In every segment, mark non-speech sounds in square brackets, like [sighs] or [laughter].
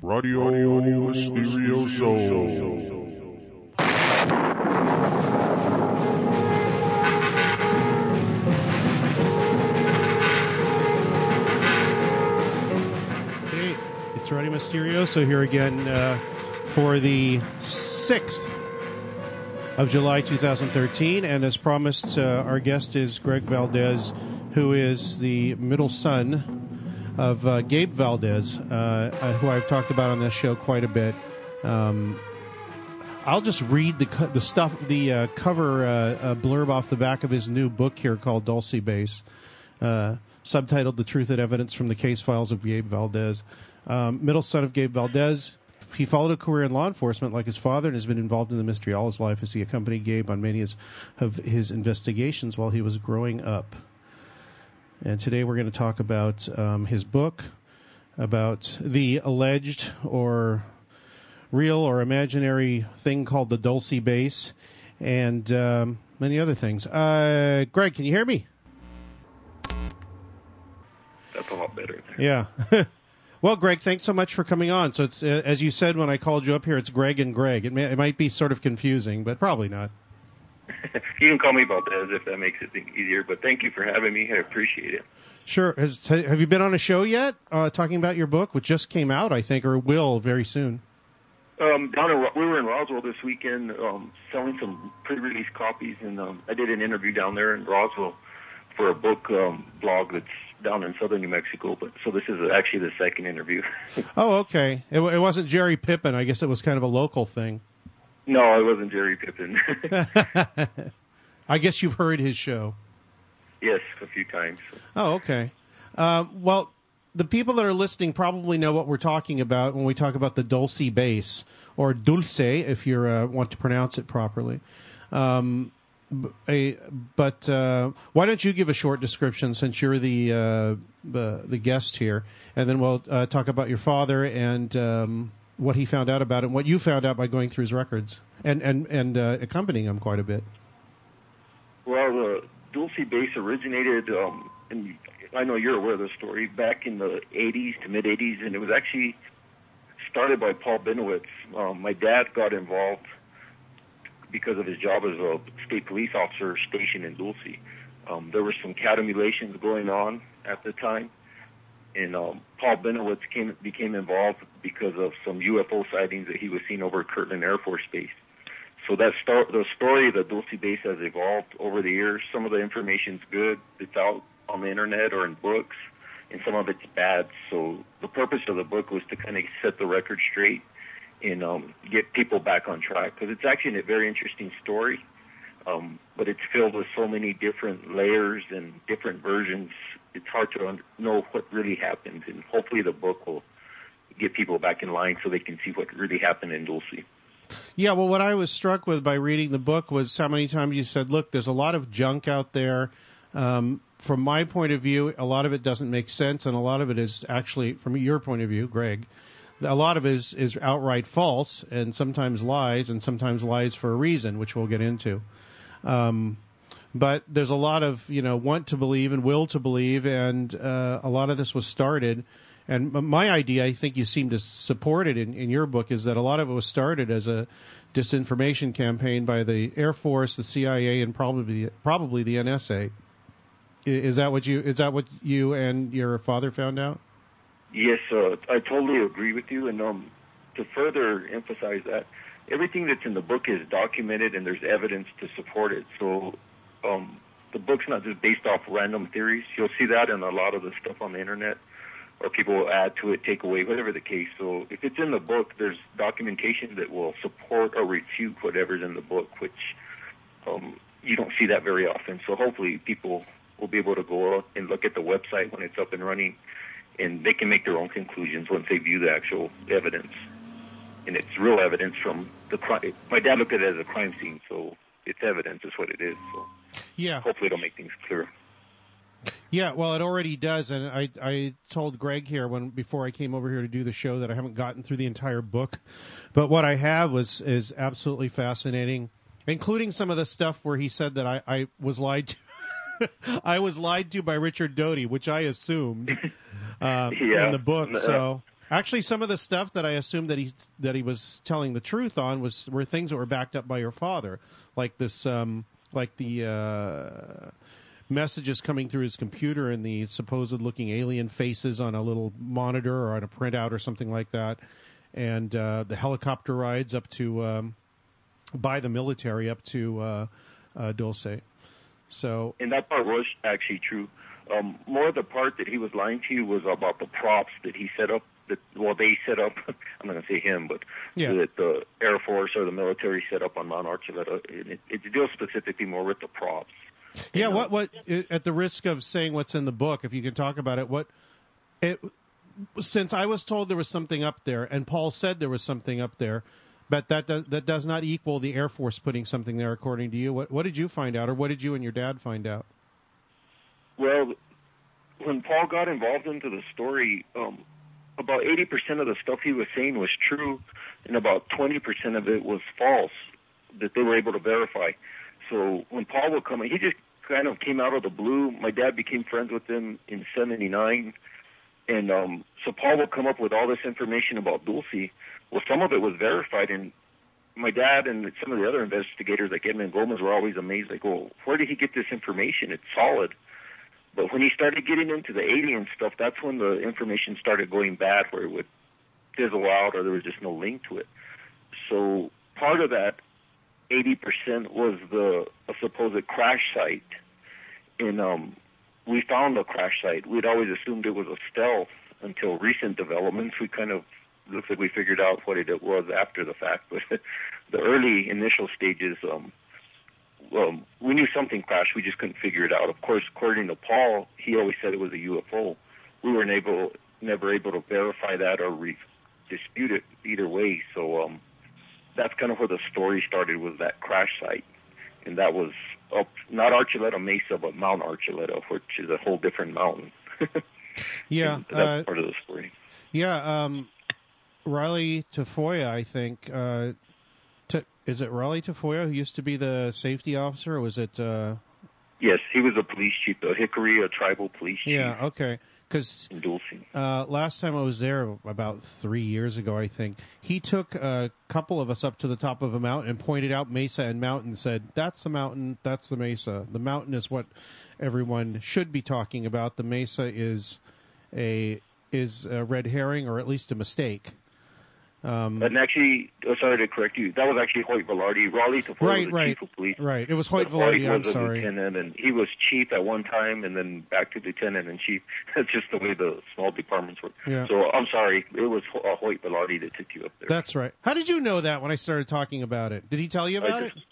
Radio Mysterioso. Hey, it's Radio Mysterioso here again uh, for the 6th of July 2013. And as promised, uh, our guest is Greg Valdez, who is the middle son of uh, Gabe Valdez, uh, uh, who I've talked about on this show quite a bit. Um, I'll just read the co- the stuff, the uh, cover uh, uh, blurb off the back of his new book here called Dulce Base, subtitled "The Truth and Evidence from the Case Files of Gabe Valdez." Um, middle son of Gabe Valdez, he followed a career in law enforcement like his father and has been involved in the mystery all his life as he accompanied Gabe on many of his investigations while he was growing up. And today we're going to talk about um, his book, about the alleged or real or imaginary thing called the Dulce Base, and um, many other things. Uh, Greg, can you hear me? That's a lot better. Yeah. [laughs] well, Greg, thanks so much for coming on. So it's uh, as you said when I called you up here, it's Greg and Greg. It, may, it might be sort of confusing, but probably not. [laughs] You can call me Valdez if that makes it easier. But thank you for having me. I appreciate it. Sure. Has, have you been on a show yet uh, talking about your book, which just came out, I think, or will very soon? Um, down in, we were in Roswell this weekend um, selling some pre-release copies, and um, I did an interview down there in Roswell for a book um, blog that's down in southern New Mexico. But so this is actually the second interview. [laughs] Oh, okay. It, it wasn't Jerry Pippin. I guess it was kind of a local thing. No, I wasn't Jerry Pippin. [laughs] I guess you've heard his show. yes, a few times. Oh, okay. Uh, well, the people that are listening probably know what we're talking about when we talk about the Dulce base, or Dulce, if you uh, want to pronounce it properly. Um, but uh, why don't you give a short description since you're the uh, the, the guest here, and then we'll uh, talk about your father and um, what he found out about it, and what you found out by going through his records and and and uh, accompanying him quite a bit. Well, the Dulce base originated, um, and I know you're aware of the story, back in the 80s to mid 80s, and it was actually started by Paul Bennewitz. Um, my dad got involved because of his job as a state police officer stationed in Dulce. Um, there were some cattle mutilations going on at the time, and um, Paul Bennewitz came, became involved because of some UFO sightings that he was seeing over Kirtland Air Force Base. So that star- the story of the Dulce base has evolved over the years. Some of the information's good; it's out on the internet or in books, and some of it's bad. So the purpose of the book was to kind of set the record straight and um, get people back on track because it's actually a very interesting story. Um, but it's filled with so many different layers and different versions. It's hard to know what really happened, and hopefully the book will get people back in line so they can see what really happened in Dulce. Yeah, well, what I was struck with by reading the book was how many times you said, "Look, there's a lot of junk out there." Um, from my point of view, a lot of it doesn't make sense, and a lot of it is actually, from your point of view, Greg, a lot of it is, is outright false, and sometimes lies, and sometimes lies for a reason, which we'll get into. Um, but there's a lot of you know want to believe and will to believe, and uh, a lot of this was started. And my idea, I think you seem to support it in, in your book, is that a lot of it was started as a disinformation campaign by the Air Force, the CIA, and probably probably the NSA. Is that what you is that what you and your father found out? Yes, uh, I totally agree with you. And um, to further emphasize that, everything that's in the book is documented and there's evidence to support it. So um, the book's not just based off random theories. You'll see that in a lot of the stuff on the internet, or people will add to it, take away, whatever the case. So if it's in the book, there's documentation that will support or refute whatever's in the book, which um, you don't see that very often. So hopefully people will be able to go out and look at the website when it's up and running, and they can make their own conclusions once they view the actual evidence. And it's real evidence from the crime. My dad looked at it as a crime scene, so it's evidence. Is what it is. So Yeah. hopefully it'll make things clear. Yeah, well, it already does, and I I told Greg here when before I came over here to do the show that I haven't gotten through the entire book, but what I have was is absolutely fascinating, including some of the stuff where he said that I I was lied to. [laughs] I was lied to by Richard Doty, which I assumed [laughs] uh, Yeah. in the book. So actually, some of the stuff that I assumed that he that he was telling the truth on was were things that were backed up by your father, like this, um, like the. Uh, messages coming through his computer and the supposed looking alien faces on a little monitor or on a printout or something like that, and uh, the helicopter rides up to um, by the military up to uh, uh, Dulce. So And that part was actually true. Um, more of the part that he was lying to you was about the props that he set up. That well, they set up. [laughs] I'm not going to say him, but Yeah. that the Air Force or the military set up on Mount Archuleta. It, it deals specifically more with the props. yeah, uh, what what at the risk of saying what's in the book, if you can talk about it, what it since I was told there was something up there, and Paul said there was something up there. But that does, that does not equal the Air Force putting something there, according to you. What what did you find out, or what did you and your dad find out? Well, when Paul got involved into the story, um, about 80% of the stuff he was saying was true, and about 20% of it was false that they were able to verify. So when Paul would come, in, he just kind of came out of the blue. My dad became friends with him in '79, and um, so Paul would come up with all this information about Dulce. Well, some of it was verified, and my dad and some of the other investigators, like Edmund Gomez, were always amazed. Like, well, where did he get this information? It's solid. But when he started getting into the alien stuff, that's when the information started going bad, where it would fizzle out or there was just no link to it. So part of that 80% was the a supposed crash site. And um, we found the crash site. We'd always assumed it was a stealth until recent developments. We kind of looks like we figured out what it was after the fact, [laughs] but the early initial stages, um, um, we knew something crashed. We just couldn't figure it out. Of course, according to Paul, he always said it was a UFO. We weren't able, never able to verify that or re- dispute it either way. So um, that's kind of where the story started was that crash site, and that was up not Archuleta Mesa, but Mount Archuleta, which is a whole different mountain. [laughs] Yeah, that's uh, part of the story. Yeah, um, Raleigh Tafoya, I think. Uh, is it Raleigh Tafoya who used to be the safety officer, or was it? Uh, Yes, he was a police chief, the Jicarilla, a tribal police chief yeah, okay. Because uh, last time I was there, about three years ago, I think he took a couple of us up to the top of a mountain and pointed out Mesa and Mountain. and Said, "That's the mountain. That's the Mesa. The mountain is what everyone should be talking about. The Mesa is a is a red herring, or at least a mistake." Um, And actually, oh, sorry to correct you, that was actually Hoyt Velarde. Raleigh Tafoya Right, was right, chief of police. right. It was Hoyt Velarde. I'm sorry. lieutenant, and he was chief at one time, and then back to lieutenant and chief. [laughs] That's just the way the small departments work. Yeah. So I'm sorry, it was uh, Hoyt Velarde that took you up there. That's right. How did you know that when I started talking about it? Did he tell you about just,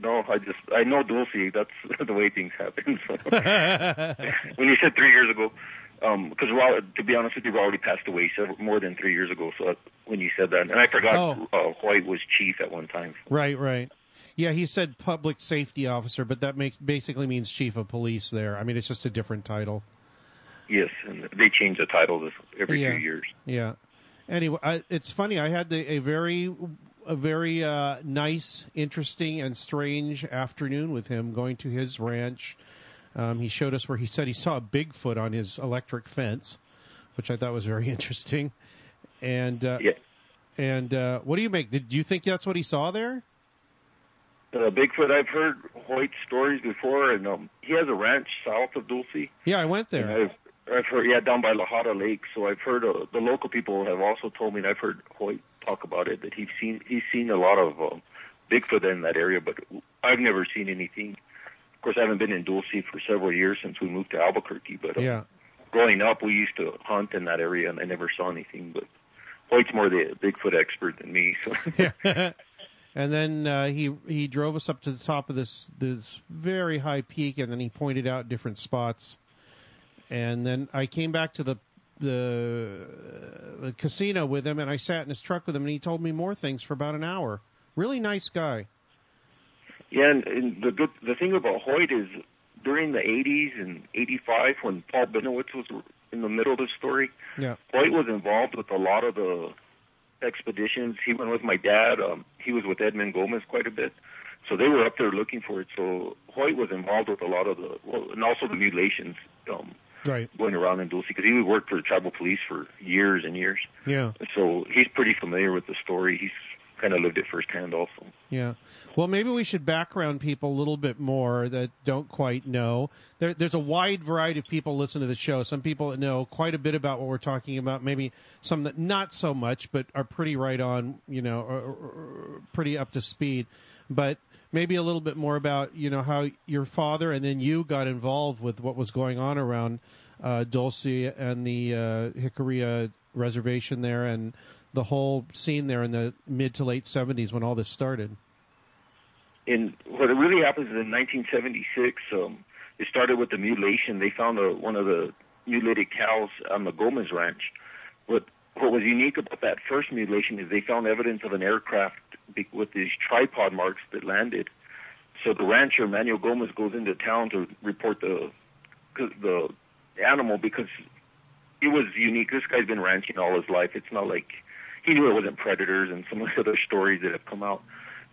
No, I just I know Dulce. That's [laughs] the way things happen. So. [laughs] when you said three years ago, because to be honest with you, Raleigh passed away several, more than three years ago. So when you said that, and I forgot Oh. uh, Hoyt was chief at one time. right, right. Yeah, he said public safety officer, but that makes basically means chief of police. There, I mean, it's just a different title. Yes, and they change the title this, every Yeah. few years. Yeah. Anyway, I, it's funny. I had the, a very, a very uh, nice, interesting, and strange afternoon with him going to his ranch. Um, he showed us where he said he saw a Bigfoot on his electric fence, which I thought was very [laughs] interesting. And uh, Yeah. and uh, what do you make? Did you think that's what he saw there? Uh, Bigfoot, I've heard Hoyt's stories before, and um, he has a ranch south of Dulce. Yeah, I went there. I've, I've heard, yeah, down by La Lake. So I've heard uh, the local people have also told me, and I've heard Hoyt talk about it that he's seen he's seen a lot of um, Bigfoot in that area, but I've never seen anything. Of course, I haven't been in Dulce for several years since we moved to Albuquerque, but um, yeah. growing up, we used to hunt in that area, and I never saw anything. But Hoyt's more the Bigfoot expert than me, so. [laughs] and then uh, he he drove us up to the top of this this very high peak, and then he pointed out different spots. And then I came back to the the, the casino with him, and I sat in his truck with him, and he told me more things for about an hour. Really nice guy. Yeah, and, and the good the thing about Hoyt is during the '80s and '85, when Paul Bennewitz was in the middle of the story, yeah, Hoyt was involved with a lot of the expeditions. He went with my dad. Um, he was with Edmund Gomez quite a bit. So they were up there looking for it. So Hoyt was involved with a lot of the, well, and also the mutilations um, right. going around in Dulce because he worked for the tribal police for years and years. Yeah. So he's pretty familiar with the story. He's kind of lived it firsthand also. Yeah. Well, maybe we should background people a little bit more that don't quite know. There, there's a wide variety of people listen to the show. Some people know quite a bit about what we're talking about. Maybe some that not so much, but are pretty right on. You know, or, or, pretty up to speed. But maybe a little bit more about you know how your father and then you got involved with what was going on around uh, Dulce and the uh, Jicarilla reservation there and the whole scene there in the mid to late 70s when all this started? And what really happens is in 1976, um, it started with the mutilation. They found a, one of the mutilated cows on the Gomez Ranch. What what was unique about that first mutilation is they found evidence of an aircraft with these tripod marks that landed. So the rancher Manuel Gomez goes into town to report the the animal because it was unique. This guy's been ranching all his life. It's not like he knew it wasn't predators and some of the other stories that have come out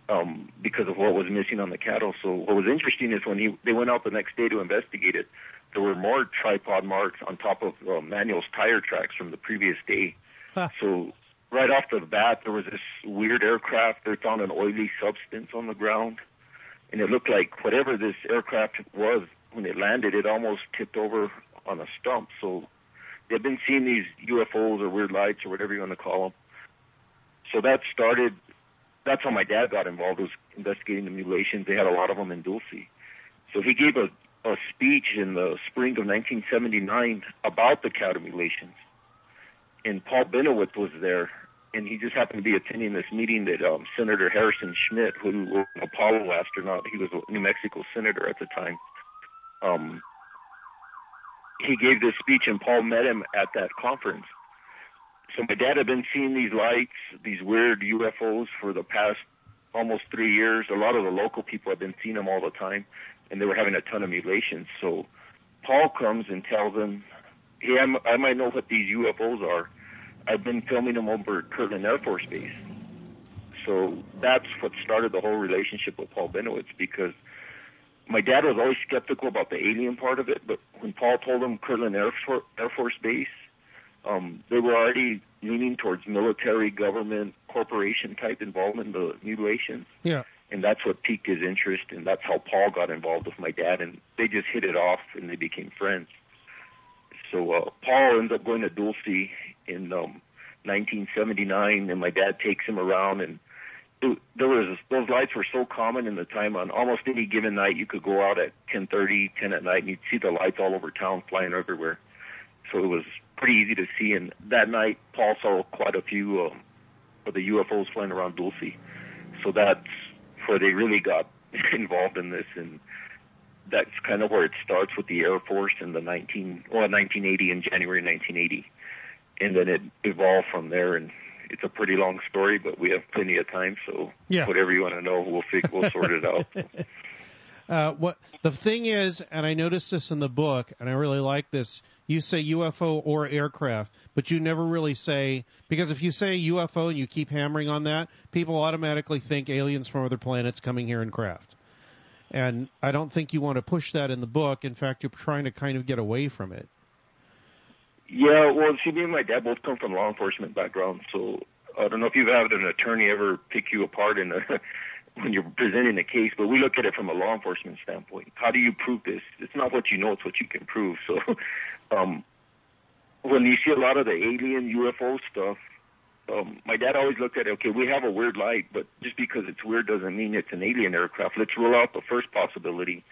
um, because of what was missing on the cattle. So what was interesting is when he they went out the next day to investigate it, there were more tripod marks on top of uh, Manuel's tire tracks from the previous day. Huh. So right off the bat, there was this weird aircraft. They found an oily substance on the ground, and it looked like whatever this aircraft was when it landed, it almost tipped over on a stump. So they've been seeing these UFOs or weird lights or whatever you want to call them so that started. That's how my dad got involved was investigating the mutilations. They had a lot of them in Dulce. So he gave a, a speech in the spring of 1979 about the cattle mutilations, and Paul Bennewitz was there, and he just happened to be attending this meeting that um, Senator Harrison Schmitt, who was an Apollo astronaut, he was a New Mexico senator at the time. Um, he gave this speech, and Paul met him at that conference so my dad had been seeing these lights, these weird UFOs for the past almost three years. A lot of the local people have been seeing them all the time, and they were having a ton of mutilations. So Paul comes and tells them, "Hey, I'm, I might know what these UFOs are. I've been filming them over at Kirtland Air Force Base." So that's what started the whole relationship with Paul Bennewitz because my dad was always skeptical about the alien part of it, but when Paul told him Kirtland Air, For- Air Force Base um, they were already leaning towards military, government, corporation type involvement in the mutilations. Yeah. And that's what piqued his interest, and that's how Paul got involved with my dad, and they just hit it off, and they became friends. So uh, Paul ends up going to Dulce in um, 1979, and my dad takes him around, and it, there was those lights were so common in the time. On almost any given night, you could go out at 10:30, 10 at night, and you'd see the lights all over town, flying everywhere. So it was pretty easy to see. And that night, Paul saw quite a few um, of the UFOs flying around Dulce. So that's where they really got [laughs] involved in this, and that's kind of where it starts with the Air Force in the 19 well 1980 in January 1980, and then it evolved from there. And it's a pretty long story, but we have plenty of time, so yeah. whatever you want to know, we'll fig- we'll sort it out. [laughs] Uh, what the thing is, and I noticed this in the book, and I really like this. You say UFO or aircraft, but you never really say because if you say UFO and you keep hammering on that, people automatically think aliens from other planets coming here in craft. And I don't think you want to push that in the book. In fact, you're trying to kind of get away from it. Yeah, well, see, me and my dad both come from law enforcement background, so I don't know if you've had an attorney ever pick you apart in a when you're presenting a case, but we look at it from a law enforcement standpoint. How do you prove this? It's not what you know, it's what you can prove. So, [laughs] um, when you see a lot of the alien UFO stuff, um, my dad always looked at it. Okay, we have a weird light, but just because it's weird doesn't mean it's an alien aircraft. Let's rule out the first possibility: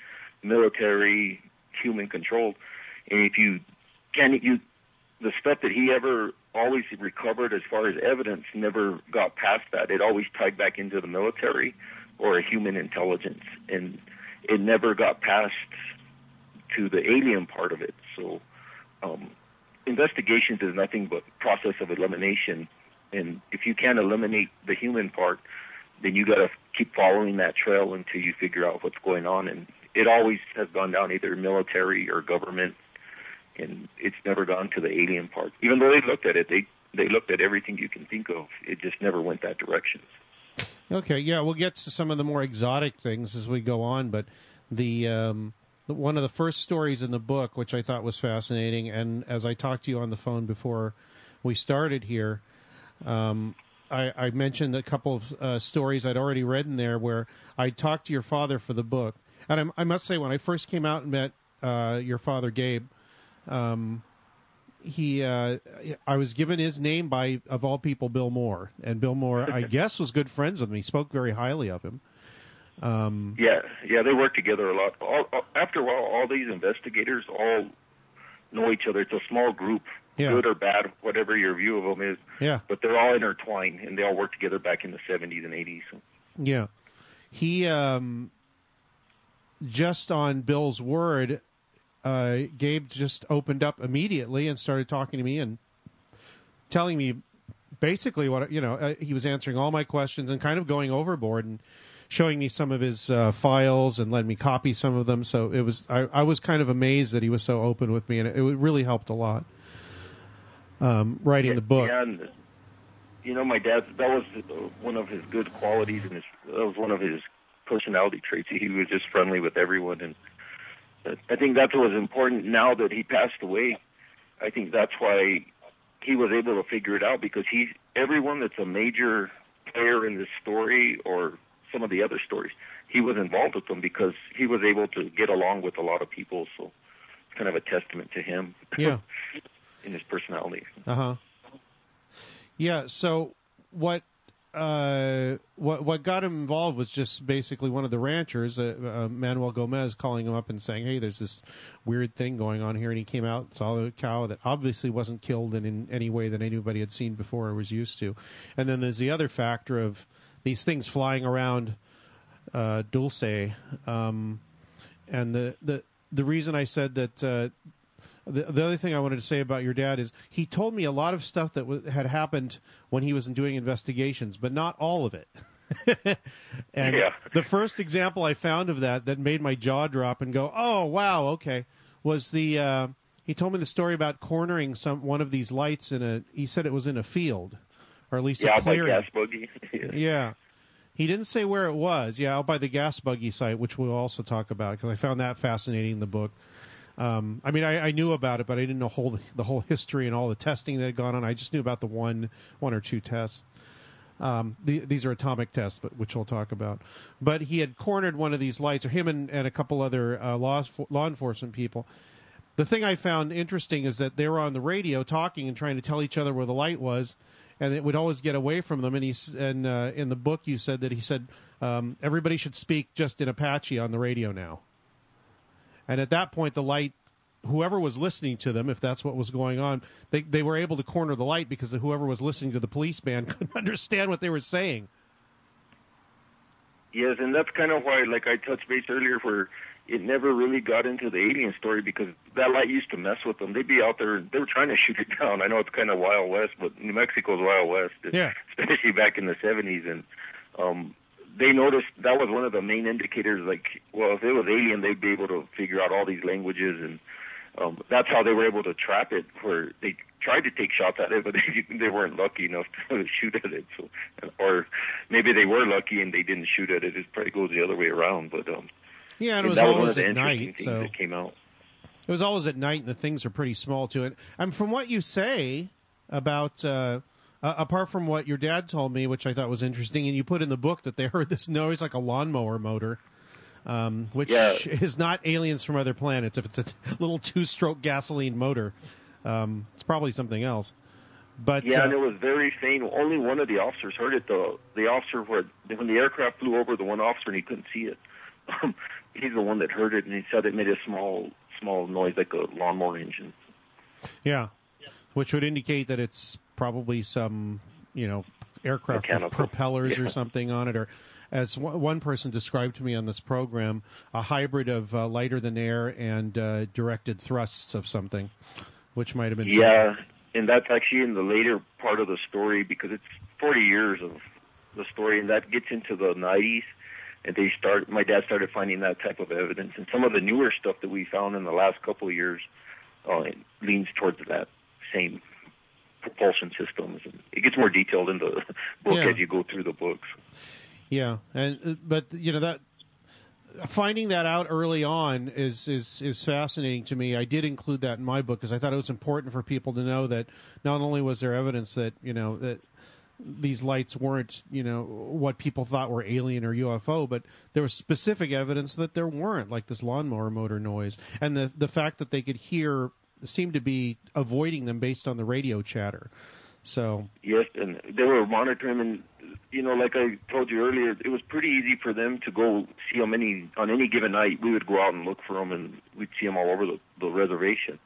military, human controlled. And if you can, you the stuff that he ever always recovered as far as evidence never got past that. It always tied back into the military or a human intelligence, and it never got past to the alien part of it. So, um, investigations is nothing but process of elimination, and if you can't eliminate the human part, then you got to keep following that trail until you figure out what's going on. And it always has gone down either military or government, and it's never gone to the alien part. Even though they looked at it, they they looked at everything you can think of. It just never went that direction. Okay, yeah, we'll get to some of the more exotic things as we go on, but the um, one of the first stories in the book, which I thought was fascinating, and as I talked to you on the phone before we started here, um, I, I, mentioned a couple of uh, stories I'd already read in there where I talked to your father for the book, and I, I must say when I first came out and met uh, your father, Gabe. Um, he uh, I was given his name by of all people Bill Moore. And Bill Moore I [laughs] guess was good friends with me. Spoke very highly of him. Um, yeah yeah they worked together a lot. All, all, after a while all these investigators all know each other. It's a small group yeah. good or bad whatever your view of them is. Yeah. But they're all intertwined and they all work together back in the 70s and 80s yeah. He um, just on Bill's word uh, Gabe just opened up immediately and started talking to me and telling me basically what you know. Uh, he was answering all my questions and kind of going overboard and showing me some of his uh, files and letting me copy some of them. So it was I, I, was kind of amazed that he was so open with me, and it, it really helped a lot. Um, writing the book. And, you know, my dad that was one of his good qualities, and his, that was one of his personality traits. He was just friendly with everyone and I think that's what was important now that he passed away. I think that's why he was able to figure it out because he everyone that's a major player in this story or some of the other stories, he was involved with them because he was able to get along with a lot of people. So it's kind of a testament to him. [laughs] Yeah. in his personality. Uh huh. Yeah. So what uh, what what got him involved was just basically one of the ranchers, uh, uh, Manuel Gomez, calling him up and saying, "Hey, there's this weird thing going on here." And he came out, saw a cow that obviously wasn't killed in, in any way that anybody had seen before or was used to. And then there's the other factor of these things flying around uh, Dulce, um, and the the the reason I said that uh, the, the other thing I wanted to say about your dad is he told me a lot of stuff that w- had happened when he was doing investigations, but not all of it. [laughs] and yeah. the first example I found of that that made my jaw drop and go, "Oh wow, okay," was the uh, he told me the story about cornering some one of these lights in a. He said it was in a field, or at least yeah, a clearing. gas buggy. [laughs] yeah. yeah. He didn't say where it was. Yeah, out by the gas buggy site, which we'll also talk about because I found that fascinating in the book. Um, I mean, I, I, knew about it, but I didn't know whole, the whole history and all the testing that had gone on. I just knew about the one, one or two tests. Um, the, these are atomic tests, but which we'll talk about. But he had cornered one of these lights, or him and, and a couple other uh, law law enforcement people. The thing I found interesting is that they were on the radio talking and trying to tell each other where the light was, and it would always get away from them. And he's and uh, in the book you said that he said um, everybody should speak just in Apache on the radio now. And at that point, the light, whoever was listening to them, if that's what was going on, they, they were able to corner the light because whoever was listening to the police band [laughs] couldn't understand what they were saying. Yes, and that's kind of why, like I touched base earlier, where it never really got into the alien story because that light used to mess with them. They'd be out there, they were trying to shoot it [laughs] down. I know it's kind of Wild West, but New Mexico's Wild West, yeah. especially back in the 70s. And um, they noticed that was one of the main indicators. Like, well, if it was alien, they'd be able to figure out all these languages, and um, that's how they were able to trap it. Where they tried to take shots at it, but [laughs] they, they weren't lucky enough [laughs] to shoot at it. So, or maybe they were lucky and they didn't shoot at it. It probably goes the other way around. But um, yeah, and it was always at night. So that came out. It was always at night, and the things are pretty small to it. And from what you say about. Uh, uh, apart from what your dad told me, which I thought was interesting, and you put in the book that they [laughs] heard this noise like a lawnmower motor, um, which yeah. is not aliens from other planets. If it's a [laughs] little two-stroke gasoline motor, um, it's probably something else. But Yeah, uh, and it was very faint. Only one of the officers heard it. The the officer where when the aircraft flew over the one officer and he couldn't see it. Um, [laughs] he's the one that heard it, and he said it made a small small noise like a lawnmower engine. yeah, which would indicate that it's probably some you know aircraft with propellers or something on it, or as one one person described to me on this program, a hybrid of uh, lighter than air and uh, directed thrusts of something, which might have been Yeah, and that's actually in the later part of the story because it's 40 years of the story, and that gets into the 90s. And they start. My dad started finding that type of evidence, and some of the newer stuff that we found in the last couple of years uh, leans towards that same propulsion systems. It gets more detailed in the book Yeah. as you go through the books. Yeah, and uh, but you know that finding that out early on is is is fascinating to me. I did include that in my book because I thought it was important for people to know that not only was there evidence that you know that these lights weren't you know what people thought were alien or UFO, but there was specific evidence that there weren't, like this lawnmower motor noise, and the the fact that they could hear seemed to be avoiding them based on the radio chatter. So Yes, and they were monitoring, and you know, like I told you earlier, it was pretty easy for them to go see them any on any given night. We would go out and look for them, and we'd see them all over the, the reservation.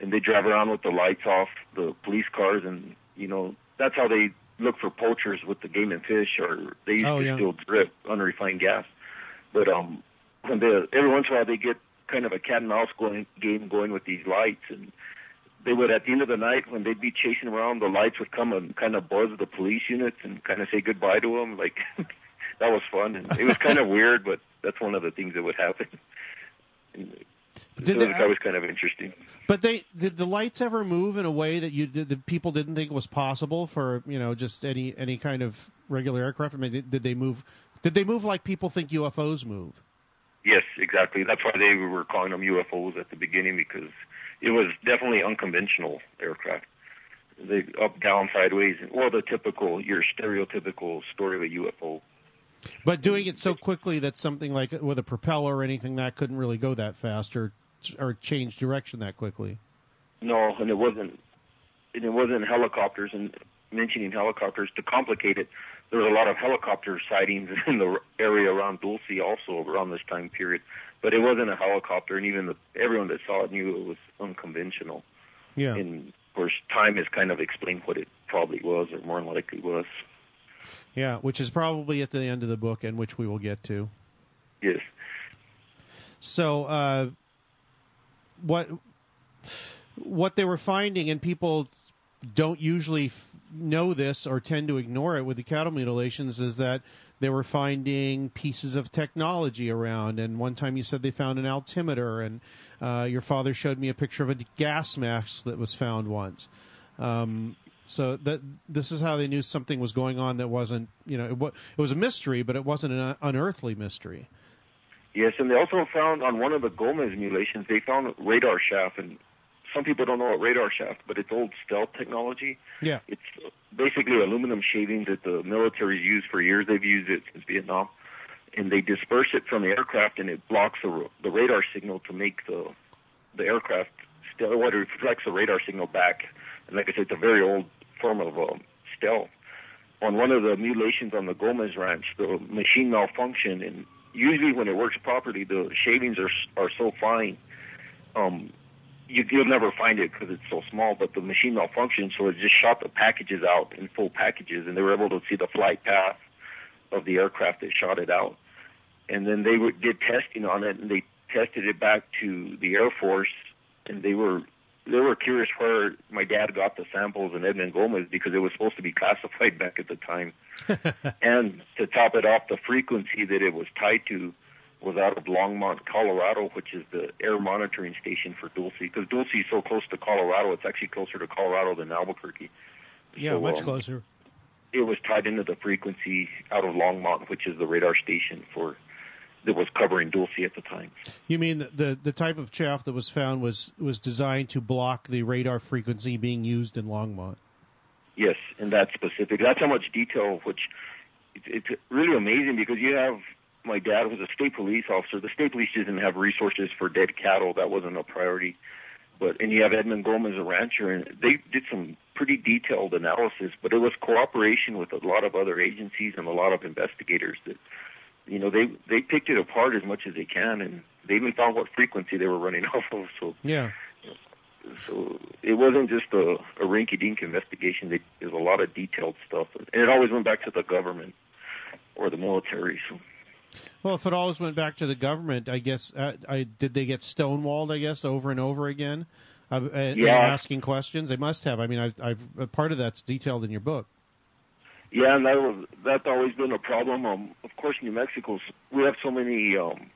And they drive around with the lights off, the police cars, and you know, that's how they look for poachers with the game and fish, or they used Oh, to yeah. still drip unrefined gas. But um, when they every once in a while they get kind of a cat and mouse going game going with these lights, and they would at the end of the night when they'd be chasing around, the lights would come and kind of buzz the police units and kind of say goodbye to them. Like [laughs] that was fun, and it was kind of weird, but that's one of the things that would happen. And Did so they- that was kind of interesting. But they did the lights ever move in a way that you did, that people didn't think was possible for you know just any any kind of regular aircraft. I mean, did, did they move? Did they move like people think UFOs move? Exactly. That's why they were calling them UFOs at the beginning because it was definitely unconventional aircraft. They up, down, sideways, well, the typical, your stereotypical story of a UFO. But doing it so quickly that something like with a propeller or anything that couldn't really go that fast or or change direction that quickly. No, and it wasn't. And it wasn't helicopters. And mentioning helicopters to complicate it, there was a lot of helicopter sightings [laughs] in the area around Dulce also around this time period. But it wasn't a helicopter, and even the, everyone that saw it knew it was unconventional. Yeah. And of course, time has kind of explained what it probably was, or more likely was. Yeah, which is probably at the end of the book, and which we will get to. Yes. So, uh, what what they were finding, and people don't usually f- know this or tend to ignore it with the cattle mutilations, is that they were finding pieces of technology around. And one time you said they found an altimeter, and uh, your father showed me a picture of a gas mask that was found once. Um, so that this is how they knew something was going on that wasn't, you know, it, it was a mystery, but it wasn't an unearthly mystery. Yes, and they also found on one of the Gomez mutilations, they found radar chaff, and some people don't know what radar chaff, but it's old stealth technology. Yeah. It's basically aluminum shavings that the military's used for years. They've used it since Vietnam, and they disperse it from the aircraft, and it blocks the the radar signal to make the the aircraft still. What it reflects the radar signal back, and like I said, it's a very old form of um, stealth. On one of the mutilations on the Gomez Ranch, the machine malfunctioned, and usually when it works properly, the shavings are are so fine. Um, you, you'll never find it because it's so small, but the machine malfunctioned, so it just shot the packages out in full packages, and they were able to see the flight path of the aircraft that shot it out. And then they were, did testing on it, and they tested it back to the Air Force, and they were they were curious where my dad got the samples in Edmund Gomez because it was supposed to be [laughs] classified back at the time. [laughs] and to top it off, the frequency that it was tied to was out of Longmont, Colorado, which is the air monitoring station for Dulce. Because Dulce is so close to Colorado, it's actually closer to Colorado than Albuquerque. Yeah, So, much um, closer. It was tied into the frequency out of Longmont, which is the radar station for that was covering Dulce at the time. You mean the, the the type of chaff that was found was was designed to block the radar frequency being used in Longmont? Yes, and that's specific. That's how much detail, which it's, it's really amazing because you have my dad was a state police officer. The state police didn't have resources for dead cattle. That wasn't a priority. but and you have Edmund Gomez, a rancher, and they did some pretty detailed analysis. But it was cooperation with a lot of other agencies and a lot of investigators that, you know, they they picked it apart as much as they can, and they even found what frequency they were running [laughs] off of. So yeah. So it wasn't just a, a rinky-dink investigation. They, there's a lot of detailed stuff, and it always went back to the government or the military. So. Well, if it always went back to the government, I guess uh, I did they get stonewalled? I guess over and over again, uh, uh, Yeah. asking questions. They must have. I mean, I've, I've part of that's detailed in your book. Yeah, and that was that's always been a problem. Um, of course, New Mexico's we have so many um,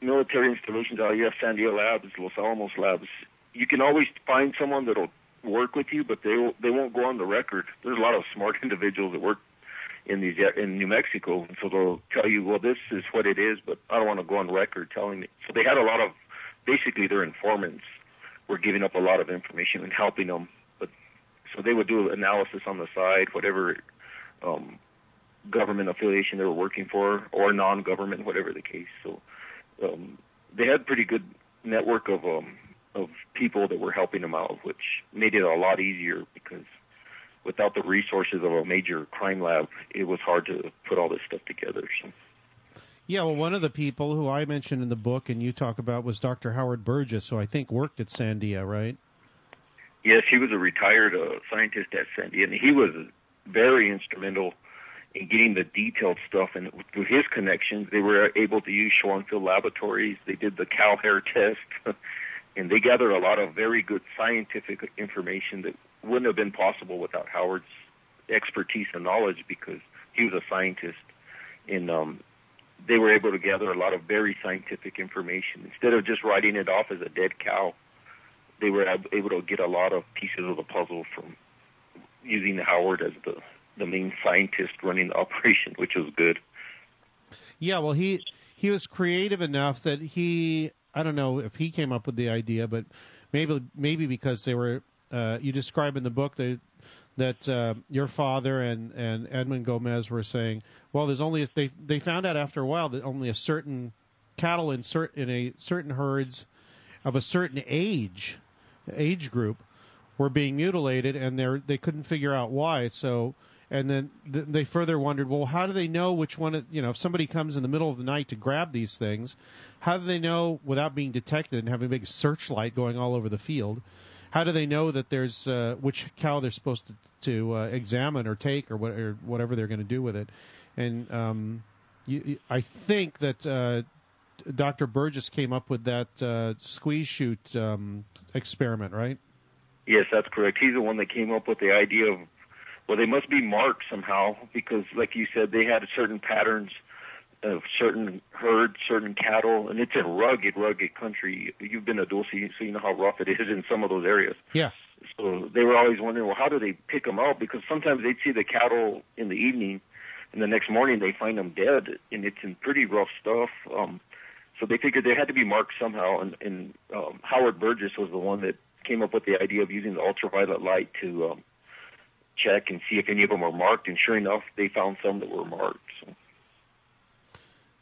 military installations out. here. Have Sandia Labs, Los Alamos Labs. You can always find someone that'll work with you, but they they won't go on the record. There's a lot of smart [laughs] individuals that work in these in New Mexico, so they'll tell you, well, this is what it is, but I don't want to go on record telling it. So they had a lot of basically their informants were giving up a lot of information and helping them, but so they would do analysis on the side, whatever um, government affiliation they were working for, or non-government, whatever the case. So um, they had pretty good network of um, of people that were helping them out, which made it a lot easier because without the resources of a major crime lab, it was hard to put all this stuff together. So. Yeah, well, one of the people who I mentioned in the book and you talk about was Dr. Howard Burgess, who I think worked at Sandia, right? Yes, he was a retired uh, scientist at Sandia, and he was very instrumental in getting the detailed stuff. And through his connections, they were able to use Schwanfield Laboratories. They did the cow hair test, [laughs] and they gathered a lot of very good scientific information that wouldn't have been possible without Howard's expertise and knowledge because he was a scientist. And um, they were able to gather a lot of very scientific information instead of just writing it off as a dead cow they were ab- able to get a lot of pieces of the puzzle from using Howard as the the main scientist running the [laughs] operation, which was good. Yeah, well, he he was creative enough that he I don't know if he came up with the idea, but maybe maybe because they were uh, you describe in the book that that uh, your father and, and Edmund Gomez were saying, well, there's only they they found out after a while that only a certain cattle in certain in a certain herds of a certain age age group were being mutilated, and they they couldn't figure out why. So, and then th- they further wondered, well, how do they know which one? it- You know, if somebody comes in the middle of the night to grab these things, how do they know without being detected and having a big searchlight going all over the field? How do they know that there's uh, which cow they're supposed to, to uh, examine or take or, what, or whatever they're going to do with it? And um, you, you- I think that uh, Dr. Burgess came up with that uh, squeeze chute um, experiment, right? Yes, that's correct. He's the one that came up with the idea of well, they must be marked somehow because, like you said, they had certain patterns of certain herds, certain cattle, and it's a rugged, rugged country. You've been to Dulce, so you know how rough it [laughs] is in some of those areas. Yeah. So they were always wondering, well, how do they pick them out? Because sometimes they'd see the cattle in the evening, and the next morning they find them dead, and it's in pretty rough stuff. Um, so they figured they had to be marked somehow, and, and um, Howard Burgess was the one that came up with the idea of using the ultraviolet light to um, check and see if any of them were marked. And sure enough, they found some that were marked. So.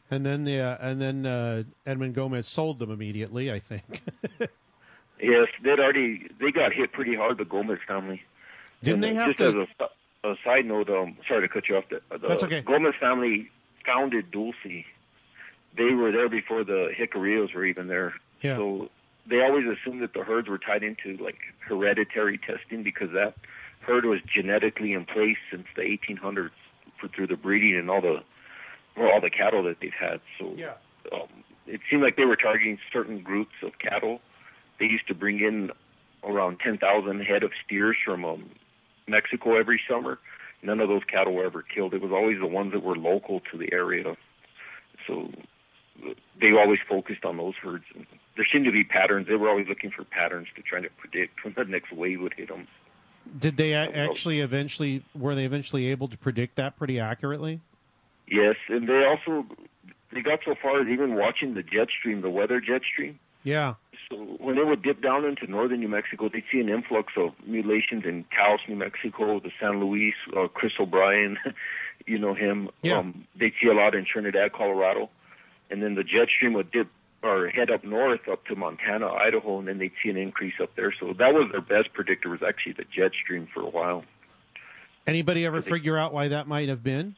And then the uh, and then uh, Edmund Gomez sold them immediately. I think. [laughs] Yes, they'd already they got hit pretty hard. The Gomez family. Didn't And, they have just to? as a, a side note? Um, sorry to cut you off. The, the That's okay. Gomez family founded Dulce. They were there before the Jicarillos were even there. Yeah. So they always assumed that the herds were tied into like hereditary testing because that herd was genetically in place since the 1800s for, through the breeding and all the well, all the cattle that they've had. So Yeah. um, it seemed like they were targeting certain groups of cattle. They used to bring in around 10,000 head of steers from um, Mexico every summer. None of those cattle were ever killed. It was always the ones that were local to the area. So they always focused on those herds. And there seemed to be patterns. They were always looking for patterns to try to predict when the next wave would hit them. Did they actually eventually were they eventually able to predict that pretty accurately? Yes, and they also they got so far as even watching the jet stream, the weather jet stream. Yeah. So when they would dip down into northern New Mexico, they'd see an influx of mutilations in Taos, New Mexico, the San Luis, uh, Chris O'Brien, [laughs] you know him. Yeah. Um, they'd see a lot in Trinidad, Colorado, and then the jet stream would dip or head up north up to Montana, Idaho, and then they'd see an increase up there. So that was their best predictor was actually the jet stream for a while. Anybody ever figure out why that might have been?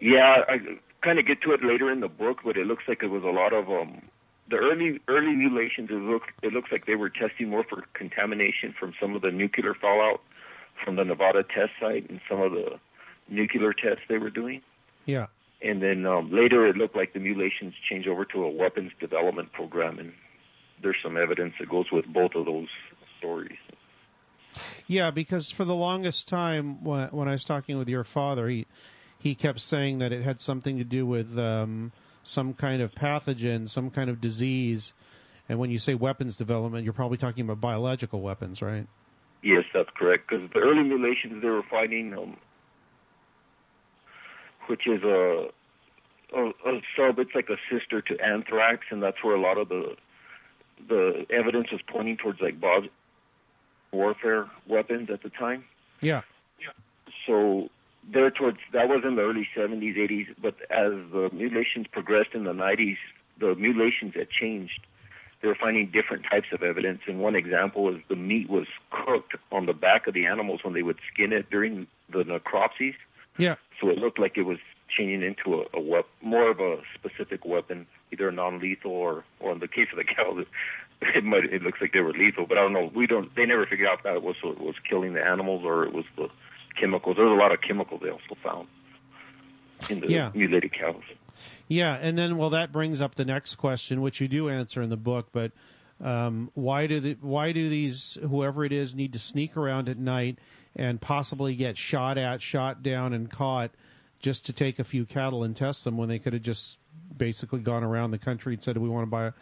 Yeah, I kind of get to it later in the book, but it looks like it was a lot of um the early early mutilations. It looks it looks like they were testing more for contamination from some of the nuclear fallout from the Nevada test site and some of the nuclear tests they were doing. Yeah. And then um, later, it looked like the mutilations changed over to a weapons development program, and there's some evidence that goes with both of those stories. Yeah, because for the longest time, when, when I was talking with your father, he he kept saying that it had something to do with um, some kind of pathogen, some kind of disease. And when you say weapons development, you're probably talking about biological weapons, right? Yes, that's correct. Because the early mutilations they were finding um, which is a, a, a sub. It's like a sister to anthrax, and that's where a lot of the the evidence was pointing towards like Bob's warfare weapons at the time. Yeah. Yeah. So there towards that was in the early 70s, 80s, but as the mutilations progressed in the 90s, the mutilations had changed. They were finding different types of evidence, and one example is the meat was cooked on the back of the animals when they would skin it during the necropsies. Yeah. So it looked like it was changing into a, a wep- more of a specific weapon, either non-lethal or, or in the case of the cows, [laughs] it might it looks like they were lethal. But I don't know. We don't. They never figured out that it was it was killing the animals or it was the chemicals. There's a lot of chemicals they also found in the Yeah. mutilated cows. Yeah, and then well, that brings up the next question, which you do answer in the book, but um, why do the why do these whoever it is need to sneak around at night and possibly get shot at, shot down, and caught just to take a few cattle and test them when they could have just basically gone around the country and said we want to buy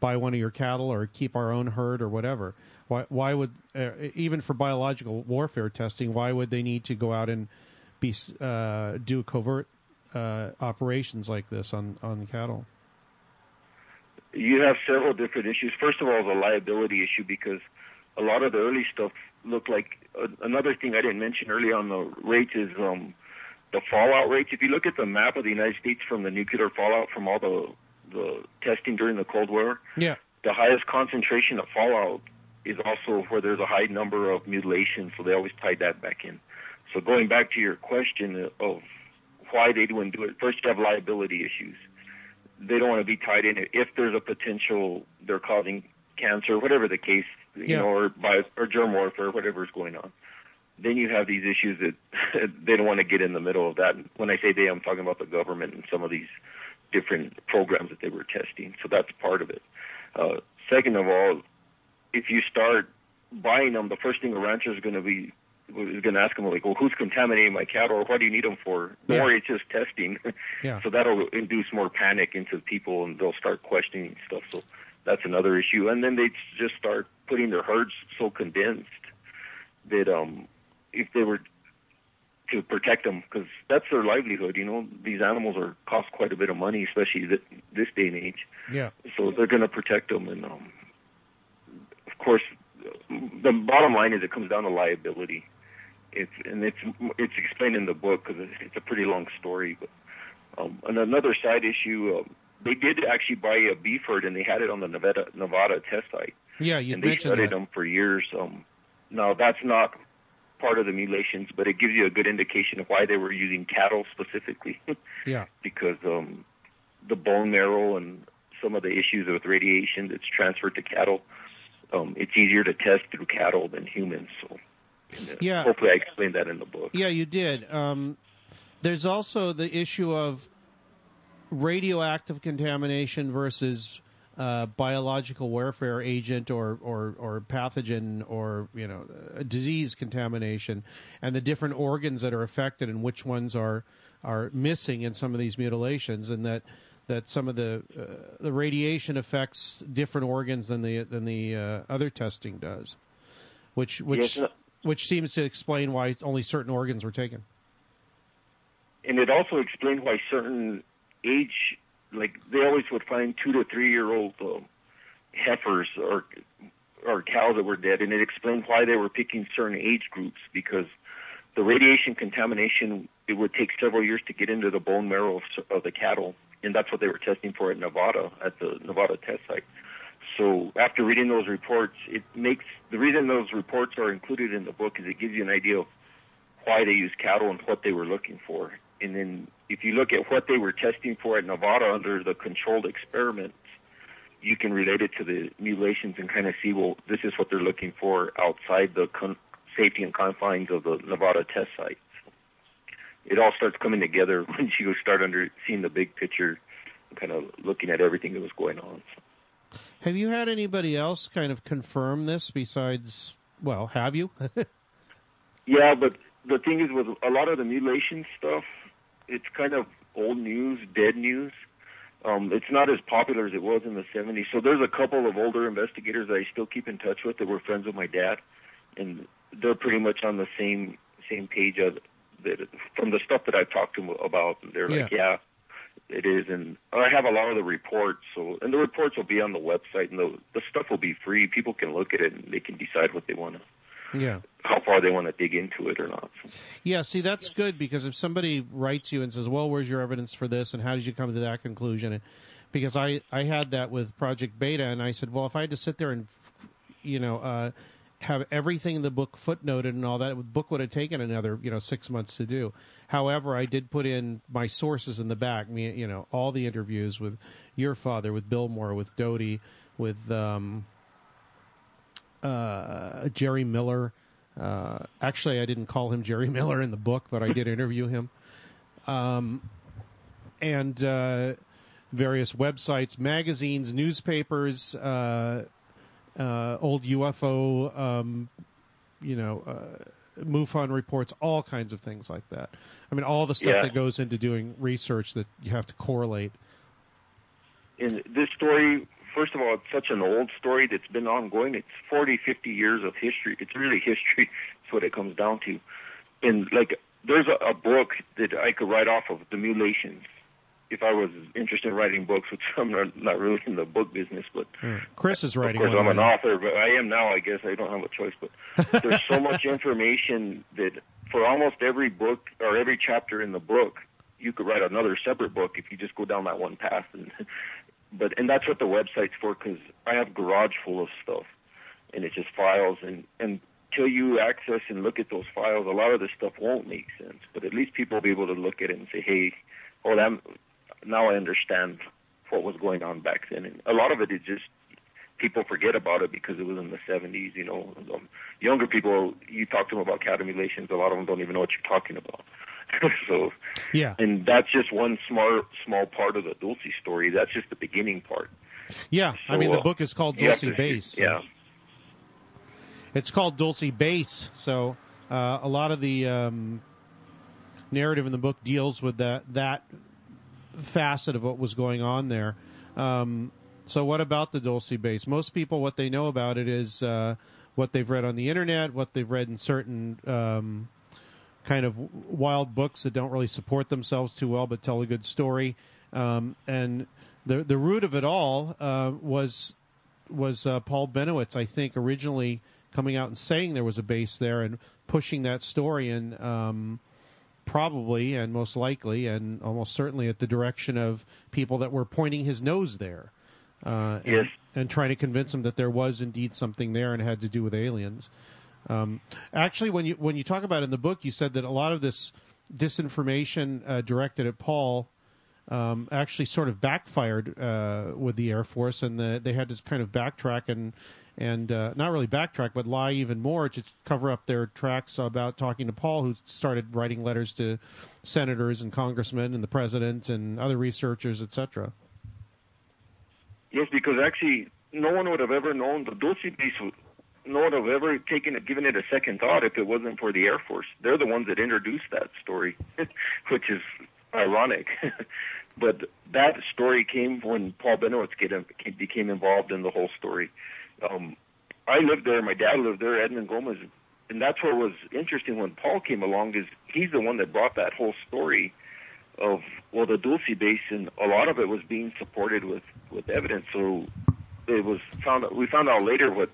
buy one of your cattle or keep our own herd or whatever. Why why would uh, even for biological warfare testing? Why would they need to go out and be uh, do covert uh, operations like this on on cattle? You have several different issues. First of all, the liability issue because a lot of the early stuff looked like uh, another thing I didn't mention early on the rates is um, the fallout rates. If you look at the map of the United States from the nuclear fallout from all the the testing during the Cold War, Yeah. the highest concentration of fallout is also where there's a high number of mutilations, so they always tied that back in. So going back to your question of why they wouldn't do it, first you have liability issues. They don't want to be tied in if there's a potential they're causing cancer, whatever the case, you Yeah. know, or by or germ warfare, whatever's going on. Then you have these issues that [laughs] they don't want to get in the middle of that. When I say they, I'm talking about the government and some of these different programs that they were testing. So that's part of it. Uh, second of all, if you start buying them, the first thing a rancher is going to be is going to ask them like, well, who's contaminating my cattle, or what do you need them for? Yeah. Or it's just testing. [laughs] Yeah. so that'll induce more panic into people, and they'll start questioning stuff. So that's another issue. And then they just start putting their herds so condensed that um, if they were to protect them, because that's their livelihood. You know, these animals are cost quite a bit of money, especially th- this day and age Yeah. so they're going to protect them. And um, of course, the bottom line is it comes down to liability. It's and it's it's explained in the book because it's, it's a pretty long story. But um, and another side issue, um, they did actually buy a beef herd and they had it on the Nevada Nevada test site, Yeah, you and they studied that. them for years. Um, now that's not part of the mutilations, but it gives you a good indication of why they were using cattle specifically. [laughs] Yeah. because um, the bone marrow and some of the issues with radiation that's transferred to cattle, um, it's easier to test through cattle than humans. So, and, uh, Yeah. hopefully, I explained that in the book. Yeah, you did. Um, there's also the issue of radioactive contamination versus uh, biological warfare agent or, or, or pathogen or you know disease contamination, and the different organs that are affected and which ones are are missing in some of these mutilations, and that that some of the uh, the radiation affects different organs than the than the uh, other testing does, which which Yes, which seems to explain why only certain organs were taken. and it also explained why certain age, like they always would find two to three year old um, heifers or or cows that were dead, and it explained why they were picking certain age groups because the radiation contamination it would take several years to get into the bone marrow of, of the cattle and that's what they were testing for at Nevada at the Nevada test site. So after reading those reports, it makes the reason those reports are included in the book is it gives you an idea of why they used cattle and what they were looking for. And then if you look at what they were testing for at Nevada under the controlled experiments, you can relate it to the mutilations and kind of see, well, this is what they're looking for outside the con- safety and confines of the Nevada test site. It all starts coming together [laughs] when you start under seeing the big picture, and kind of looking at everything that was going on. Have you had anybody else kind of confirm this besides? Well, have you? [laughs] yeah, but the thing is, with a lot of the mutilation stuff, it's kind of old news, dead news. Um, it's not as popular as it was in the 70s. So there's a couple of older investigators that I still keep in touch with that were friends with my dad, and they're pretty much on the same same page of that from the stuff that I've talked to them about. They're like, yeah, it is, and I have a lot of the reports. So and the reports will be on the website, and the the stuff will be free. People can look at it and they can decide what they want to yeah how far they want to dig into it or not. Yeah, see that's good because if somebody writes you and says, "Well, where's your evidence for this and how did you come to that conclusion?" And because I I had that with Project Beta and I said, "Well, if I had to sit there and you know, uh, have everything in the book footnoted and all that, the book would have taken another, you know, 6 months to do." However, I did put in my sources in the back, me, you know, all the interviews with your father, with Bill Moore, with Doty, with um, uh, Jerry Miller. Uh, actually, I didn't call him Jerry [laughs] Miller in the book, but I did interview him. Um, and uh, various websites, magazines, newspapers, uh, uh, old UFO, um, you know, uh, MUFON reports, all kinds of things like that. I mean, all the stuff Yeah. that goes into doing research that you have to correlate. And this story, first of all, it's such an old story that's been ongoing. It's 40, 50 years of history. It's really [laughs] history. That's what it comes down to. And like, there's a, a book that I could write off of, The Mutilations, if I was interested in writing books, which I'm not, not really in the book business, but hmm. Chris is writing. of course, one I'm an right author, but I am now. I guess I don't have a choice. But [laughs] there's so much information that for almost every book or every chapter in the book, you could write another separate book if you just go down that one path. And but and that's what the website's for because I have a garage full of stuff, and it's just files and till you access and look at those files, a lot of this stuff won't make sense. But at least people will be able to look at it and say, hey, oh, that now I understand what was going on back then. And a lot of it is just people forget about it because it was in the 70s. You know, um, younger people, you talk to them about cattle mutilations, a lot of them don't even know what you're talking about. [laughs] so, Yeah. and that's just one small small part of the Dulce story. That's just the beginning part. Yeah, I mean the uh, book is called Dulce to- Base. Yeah. It's called Dulce Base. So uh, a lot of the um, narrative in the book deals with that that facet of what was going on there. Um, so what about the Dulce Base? Most people, what they know about it is uh, what they've read on the internet, what they've read in certain um, kind of wild books that don't really support themselves too well, but tell a good story. Um, and the the root of it all uh, was was uh, Paul Bennewitz, I think, originally coming out and saying there was a base there and pushing that story and um, probably and most likely and almost certainly at the direction of people that were pointing his nose there. Uh, and, Yes. and trying to convince him that there was indeed something there and had to do with aliens. Um, actually, when you when you talk about in the book, you said that a lot of this disinformation uh, directed at Paul um, actually sort of backfired uh, with the Air Force, and the, they had to kind of backtrack and and uh, not really backtrack, but lie even more to cover up their tracks about talking to Paul, who started writing letters to senators and congressmen and the president and other researchers, etc. Yes, because actually, no one would have ever known the Dulce base. Would- No one would have ever taken it, given it a second thought if it wasn't for the Air Force. They're the ones that introduced that story, [laughs] which is ironic. [laughs] but that story came when Paul Bennewitz became involved in the whole story. Um, I lived there. My dad lived there. Edmund Gomez, and that's what was interesting when Paul came along. Is he's the one that brought that whole story of well the Dulce base and a lot of it was being supported with with evidence. So it was found we found out later what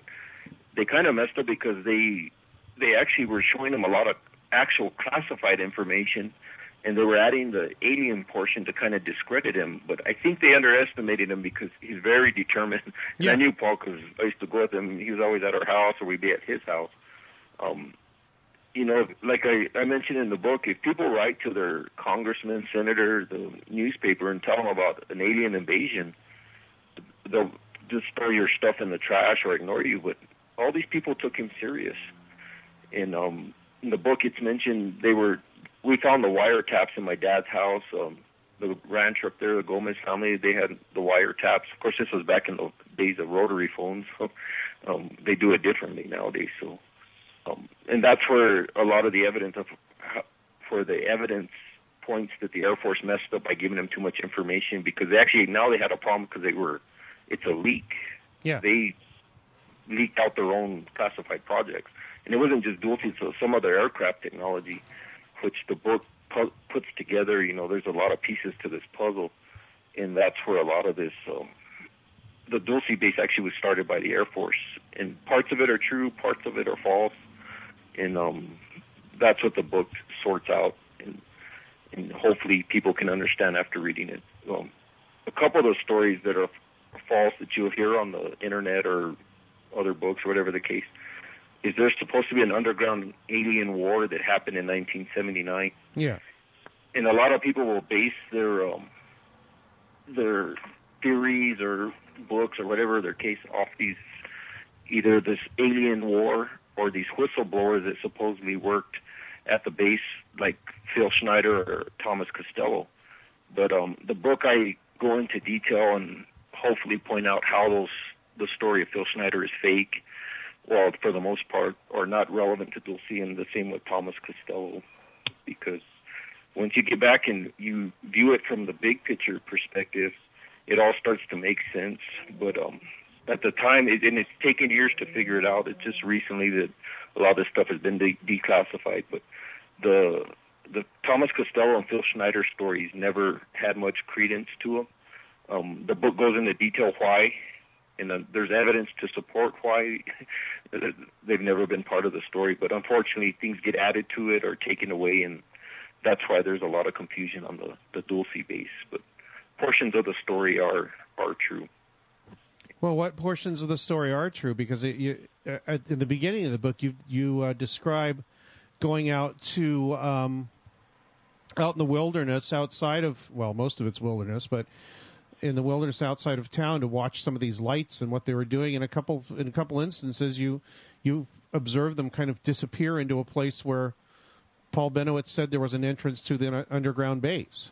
they kind of messed up because they they actually were showing them a lot of actual classified information and they were adding the alien portion to kind of discredit him. But I think they underestimated him because he's very determined. [laughs] And Yeah. I knew Paul because I used to go with him. He was always at our house, or we'd be at his house. Um, you know, like I, I mentioned in the book, if people write to their congressman, senator, the newspaper, and tell them about an alien invasion, they'll just throw your stuff in the trash or ignore you. But all these people took him serious. And um, in the book, it's mentioned they were. We found the wiretaps in my dad's house. Um, the ranch up there, the Gomez family, they had the wiretaps. Of course, this was back in the days of rotary phones. So [laughs] um, they do it differently nowadays. So, um, and that's where a lot of the evidence of for the evidence points that the Air Force messed up by giving them too much information because they actually now they had a problem because they were it's a leak. Yeah. They leaked out their own classified projects, and it wasn't just dual seat, so some other aircraft technology, which the book pu- puts together. You know, there's a lot of pieces to this puzzle, and that's where a lot of this. Um, the Dulce base actually was started by the Air Force, and parts of it are true, parts of it are false, and um, that's what the book sorts out, and and hopefully people can understand after reading it. Um, a couple of the stories that are false that you'll hear on the internet or other books or whatever the case is there's supposed to be an underground alien war that happened in 1979 Yeah. and a lot of people will base their um, their theories or books or whatever their case off these either this alien war or these whistleblowers that supposedly worked at the base like Phil Schneider or Thomas Castello. But um, the book I go into detail and hopefully point out how those the story of Phil Schneider is fake, well for the most part, or not relevant to Dulce, and the same with Thomas Castello, because once you get back and you view it from the big picture perspective, it all starts to make sense. But um, at the time, it, and it's taken years to figure it out. It's just recently that a lot of this stuff has been de- declassified. But the the Thomas Castello and Phil Schneider stories never had much credence to them. Um, the book goes into detail why, and there's evidence to support why [laughs] they've never been part of the story. But unfortunately, things get added to it or taken away, and that's why there's a lot of confusion on the the Dulce base. But portions of the story are are true. Well, what portions of the story are true? Because it, you, uh, at, in the beginning of the book, you you uh, describe going out to um, out in the wilderness outside of well, most of it's wilderness, but in the wilderness outside of town to watch some of these lights and what they were doing. In a couple in a couple instances, you you observed them kind of disappear into a place where Paul Bennewitz said there was an entrance to the underground base.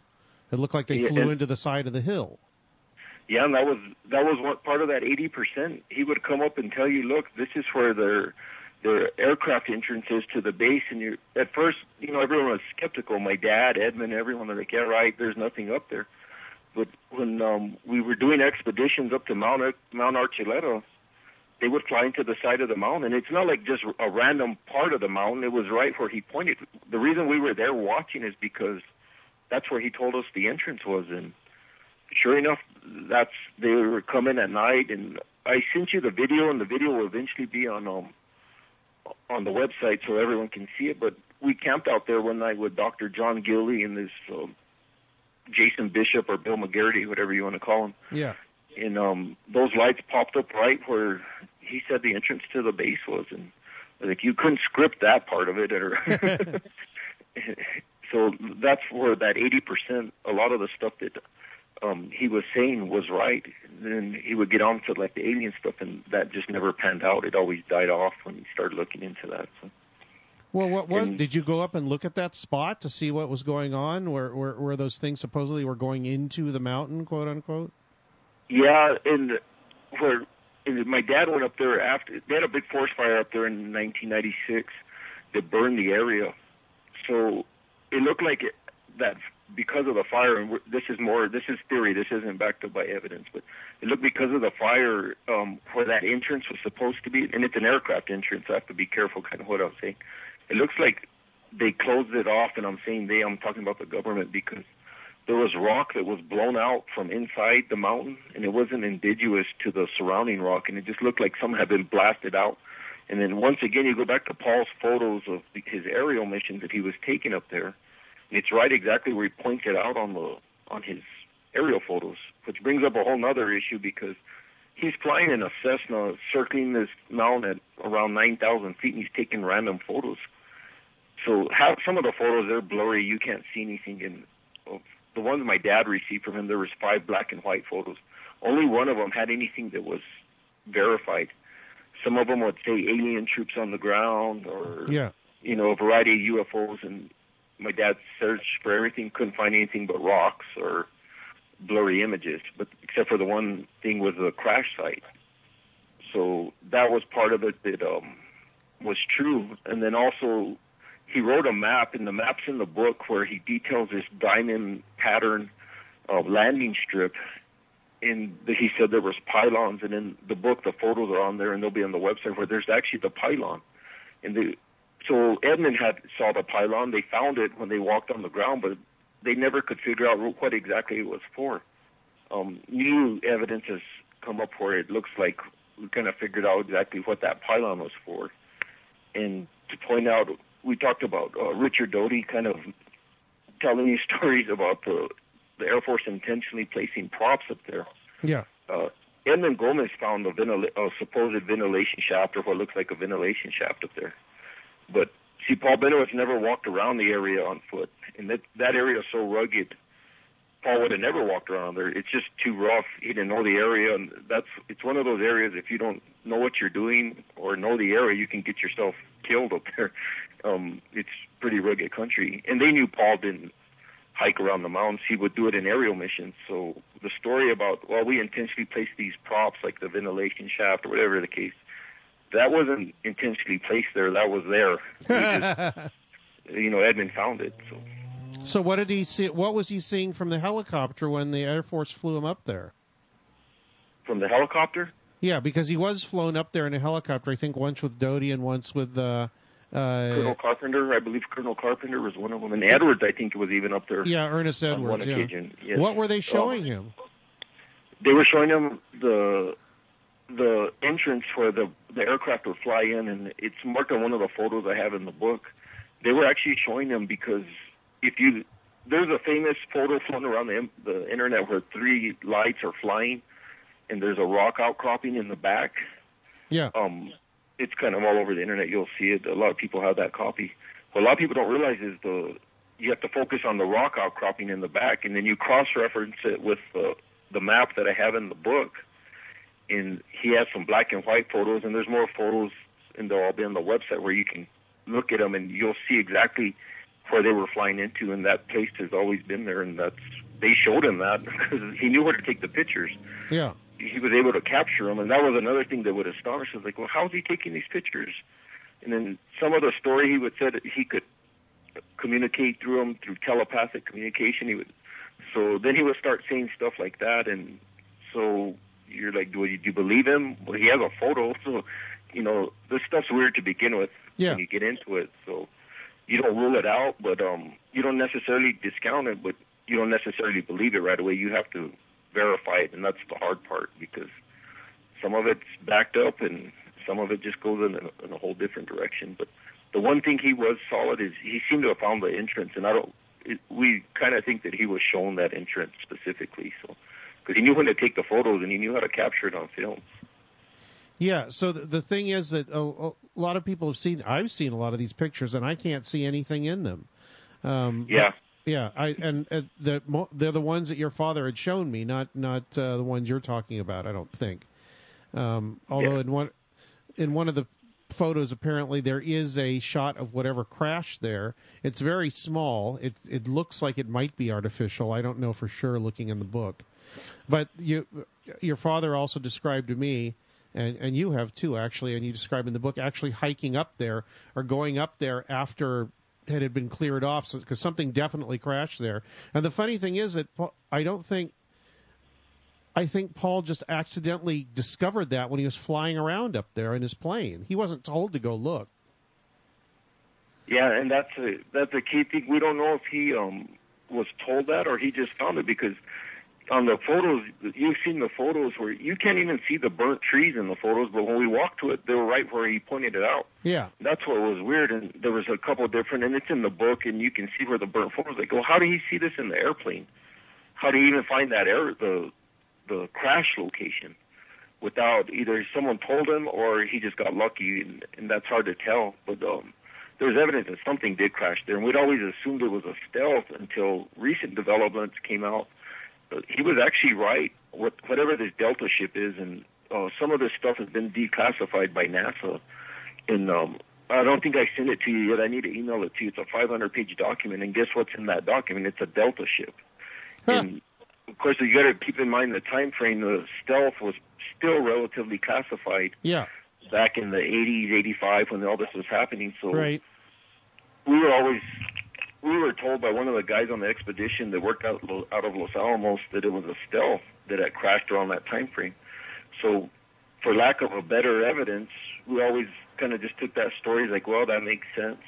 It looked like they Yeah, flew into the side of the hill. Yeah, and that was that was what part of that eighty percent. He would come up and tell you, look, this is where their their aircraft entrance is to the base. And you at first, you know, everyone was skeptical. My dad, Edmund, everyone was like, yeah, right. There's nothing up there. But when um, we were doing expeditions up to Mount Mount Archuleta, they would fly into the side of the mountain, and it's not like just a random part of the mountain. It was right where he pointed. The reason we were there watching is because that's where he told us the entrance was, and sure enough, that's they were coming at night. And I sent you the video, and the video will eventually be on um on the website so everyone can see it. But we camped out there one night with Dr. John Gille and this um, Jason Bishop or Bill McGarity, whatever you want to call him. Yeah. and um those lights popped up right where he said the entrance to the base was. And like you couldn't script that part of it or [laughs] so that's where that 80% a lot of the stuff that um he was saying was right. Then he would get on to like the alien stuff and that just never panned out. It always died off when he started looking into that so Well, what was? And- did you go up and look at that spot to see what was going on? Where, where, where those things supposedly were going into the mountain, quote unquote? Yeah, and where and my dad went up there after they had a big forest fire up there in 1996 that burned the area. So it looked like it, that because of the fire, and this is more this is theory. This isn't backed up by evidence, but it looked because of the fire um, where that entrance was supposed to be, and it's an aircraft entrance. I have to be careful, kind of what I'm saying. It looks like they closed it off, and I'm saying they. I'm talking about the government because there was rock that was blown out from inside the mountain, and it wasn't indigenous to the surrounding rock, and it just looked like some had been blasted out. And then once again, you go back to Paul's photos of his aerial missions that he was taking up there. And It's right exactly where he pointed out on the on his aerial photos, which brings up a whole other issue because he's flying in a Cessna circling this mountain at around 9,000 feet, and he's taking random photos. So how, some of the photos they're blurry, you can't see anything. In oh, the ones my dad received from him, there was five black and white photos. Only one of them had anything that was verified. Some of them would say alien troops on the ground, or yeah. you know, a variety of UFOs. And my dad searched for everything, couldn't find anything but rocks or blurry images, but except for the one thing was the crash site. So that was part of it that um, was true. And then also, he wrote a map, and the map's in the book where he details this diamond pattern of landing strip. And he said there was pylons, and in the book the photos are on there, and they'll be on the website where there's actually the pylon. And the so Edmund had saw the pylon. They found it when they walked on the ground, but they never could figure out what exactly it was for. Um, new evidence has come up where it looks like we kind of figured out exactly what that pylon was for. And to point out, we talked about uh, Richard Doty kind of telling you [laughs] stories about the the Air Force intentionally placing props up there. Yeah. Uh, Edmund Gomez found a, ventil- a supposed ventilation shaft or what looks like a ventilation shaft up there. But See, Paul Bennewitz never walked around the area on foot, and that that area is so rugged. Paul would have never walked around there. It's just too rough. He didn't know the area, and that's it's one of those areas. If you don't know what you're doing or know the area, you can get yourself killed up there. [laughs] Um, it's pretty rugged country, and they knew Paul didn't hike around the mountains. He would do it in aerial missions. So the story about well, we intentionally placed these props like the ventilation shaft or whatever the case that wasn't intentionally placed there. That was there. Just, [laughs] you know, Edmund found it. So. So what did he see? What was he seeing from the helicopter when the Air Force flew him up there? From the helicopter? Yeah, because he was flown up there in a helicopter. I think once with Doty and once with uh, uh, Colonel Carpenter. I believe Colonel Carpenter was one of them, and Edwards. I think was even up there. Yeah, Ernest Edwards. On yeah. Yes. What were they showing um, him? They were showing him the the entrance where the the aircraft would fly in, and it's marked on one of the photos I have in the book. They were actually showing them because if you there's a famous photo floating around the the internet where three lights are flying, and there's a rock outcropping in the back. Yeah. Um, it's kind of all over the internet. You'll see it. A lot of people have that copy. What a lot of people don't realize is the you have to focus on the rock outcropping in the back, and then you cross-reference it with the the map that I have in the book and he has some black and white photos, and there's more photos, and they'll all be on the website where you can look at them, and you'll see exactly where they were flying into, and that place has always been there, and that's they showed him that [laughs] because he knew where to take the pictures. Yeah, he was able to capture them, and that was another thing that would astonish us. Like, well, how's he taking these pictures? And then some of the story he would say that he could communicate through them through telepathic communication. He would, so then he would start saying stuff like that, and so you're like, do you, do you believe him? Well, he has a photo, so you know this stuff's weird to begin with yeah. when you get into it. So you don't rule it out, but um, you don't necessarily discount it, but you don't necessarily believe it right away. You have to verify it, and that's the hard part because some of it's backed up and some of it just goes in a, in a whole different direction. But the one thing he was solid is he seemed to have found the entrance, and I don't. It, we kind of think that he was shown that entrance specifically. So because he knew when to take the photos and he knew how to capture it on film. Yeah. So the, the thing is that a, a, lot of people have seen. I've seen a lot of these pictures, and I can't see anything in them. Um, yeah. Yeah, I and uh, the they're the ones that your father had shown me, not not uh, the ones you're talking about. I don't think. Um, although yeah. in one in one of the photos, apparently there is a shot of whatever crashed there. It's very small. It it looks like it might be artificial. I don't know for sure. Looking in the book, but you, your father also described to me, and, and you have too, actually, and you describe in the book actually hiking up there or going up there after it had been cleared off because so, something definitely crashed there. And the funny thing is that I don't think. I think Paul just accidentally discovered that when he was flying around up there in his plane. He wasn't told to go look. Yeah, and that's a that's a key thing. We don't know if he um was told that or he just found it because on the photos, you've seen the photos where you can't even see the burnt trees in the photos, but when we walked to it, they were right where he pointed it out. Yeah. That's what was weird, and there was a couple of different, and it's in the book, and you can see where the burnt photos. Like, well, how did he see this in the airplane? How did he even find that air the the crash location without either someone told him or he just got lucky, and, and that's hard to tell. But um, there's evidence that something did crash there, and we'd always assumed it was a stealth until recent developments came out. He was actually right. What, whatever this Delta ship is, and uh, some of this stuff has been declassified by NASA. And um, I don't think I sent it to you yet. I need to email it to you. It's a 500-page document, and guess what's in that document? It's a Delta ship. Huh. And of course, you got to keep in mind the time frame. The stealth was still relatively classified Yeah. back in the 80s, 85 when all this was happening. So Right. we were always we were told by one of the guys on the expedition that worked out out of Los Alamos that it was a stealth that had crashed around that time frame. So, for lack of a better evidence, we always kind of just took that story like, well, that makes sense.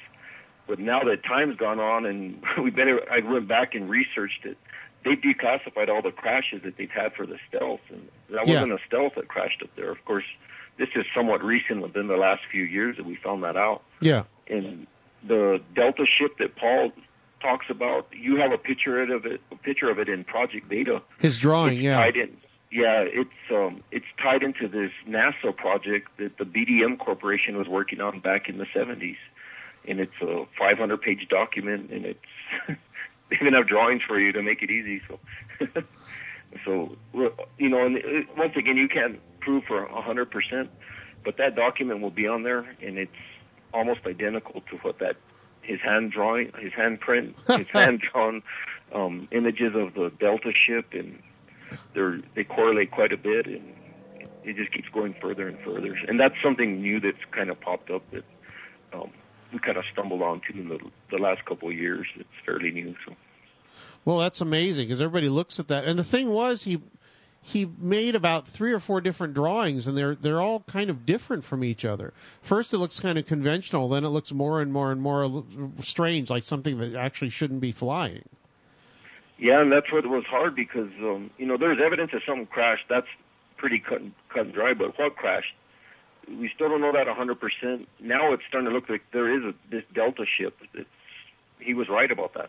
But now that time's gone on, and [laughs] we've been, I went back and researched it. They declassified all the crashes that they've had for the stealth, and that Yeah. wasn't a stealth that crashed up there. Of course, this is somewhat recent within the last few years that we found that out Yeah. and the Delta ship that Paul talks about, you have a picture of it, a picture of it in Project Beta. His drawing. It's Yeah. tied in. Yeah, it's um, it's tied into this NASA project that the BDM Corporation was working on back in the 70s, and it's a 500-page document, and it's [laughs] they even have drawings for you to make it easy. So, [laughs] so you know, and once again, you can't prove for 100%, but that document will be on there, and it's almost identical to what that his hand drawing, his handprint, his [laughs] hand drawn um, images of the Delta ship, and they're they correlate quite a bit, and it just keeps going further and further. And that's something new that's kind of popped up that um, we kind of stumbled onto in the the last couple of years. It's fairly new, so. Well, that's amazing because everybody looks at that. And the thing was, he he made about three or four different drawings, and they're they're all kind of different from each other. First, it looks kind of conventional, then it looks more and more and more strange, like something that actually shouldn't be flying. Yeah, and that's what was hard because um, you know there's evidence that something crashed. That's pretty cut and, cut and dry. But what crashed? We still don't know that 100%. Now it's starting to look like there is a, this Delta ship. It's, he was right about that.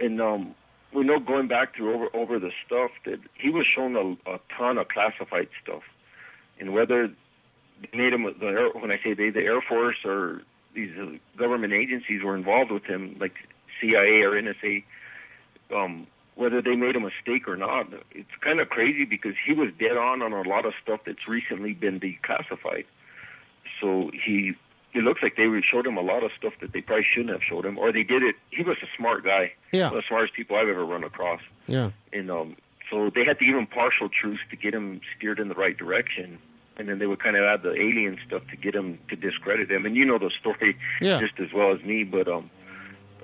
And um, we know going back through over over the stuff that he was shown a, a ton of classified stuff, and whether they made him the air, when I say they, the Air Force or these uh, government agencies were involved with him, like CIA or NSA um, whether they made a mistake or not. It's kind of crazy because he was dead on on a lot of stuff that's recently been declassified. So he, it looks like they showed him a lot of stuff that they probably shouldn't have showed him, or they did it. He was a smart guy, Yeah. one of the smartest people I've ever run across, Yeah. and um, so they had to give him partial truths to get him steered in the right direction. And then they would kind of add the alien stuff to get him to discredit him. And you know the story Yeah. just as well as me, but um,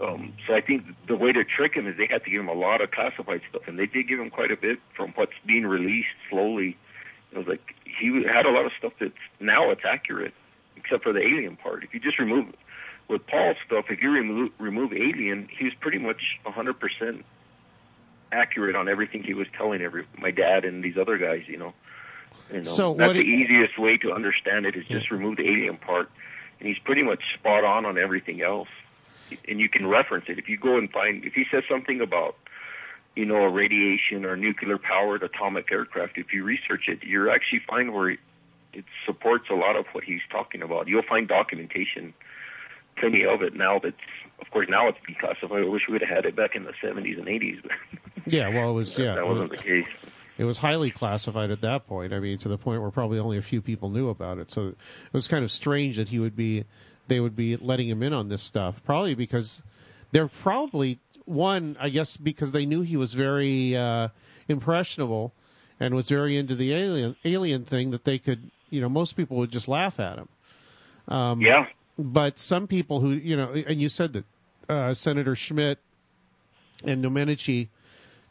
um, so I think the way to trick him is they had to give him a lot of classified stuff, and they did give him quite a bit from what's being released slowly. It was like he had a lot of stuff that's now it's accurate, except for the alien part. If you just remove with Paul's stuff, if you remove remove alien, he was pretty much 100% accurate on everything he was telling every my dad and these other guys. You know, and, um, So that's the it- easiest way to understand it is just remove the alien part, and he's pretty much spot on on everything else and you can reference it. If you go and find, if he says something about, you know, a radiation or nuclear powered atomic aircraft, if you research it, you're actually find where it, supports a lot of what he's talking about. You'll find documentation, plenty of it now. That's, of course, now it's declassified. I wish we would have had it back in the 70s and 80s, [laughs] Yeah. Well, it was yeah. that wasn't was- the case. it was highly classified at that point. I mean, to the point where probably only a few people knew about it. So it was kind of strange that he would be, they would be letting him in on this stuff. Probably because they're probably one, I guess, because they knew he was very uh, impressionable and was very into the alien alien thing. That they could, you know, most people would just laugh at him. Um, Yeah. but some people who you know, and you said that uh, Senator Schmitt and Domenici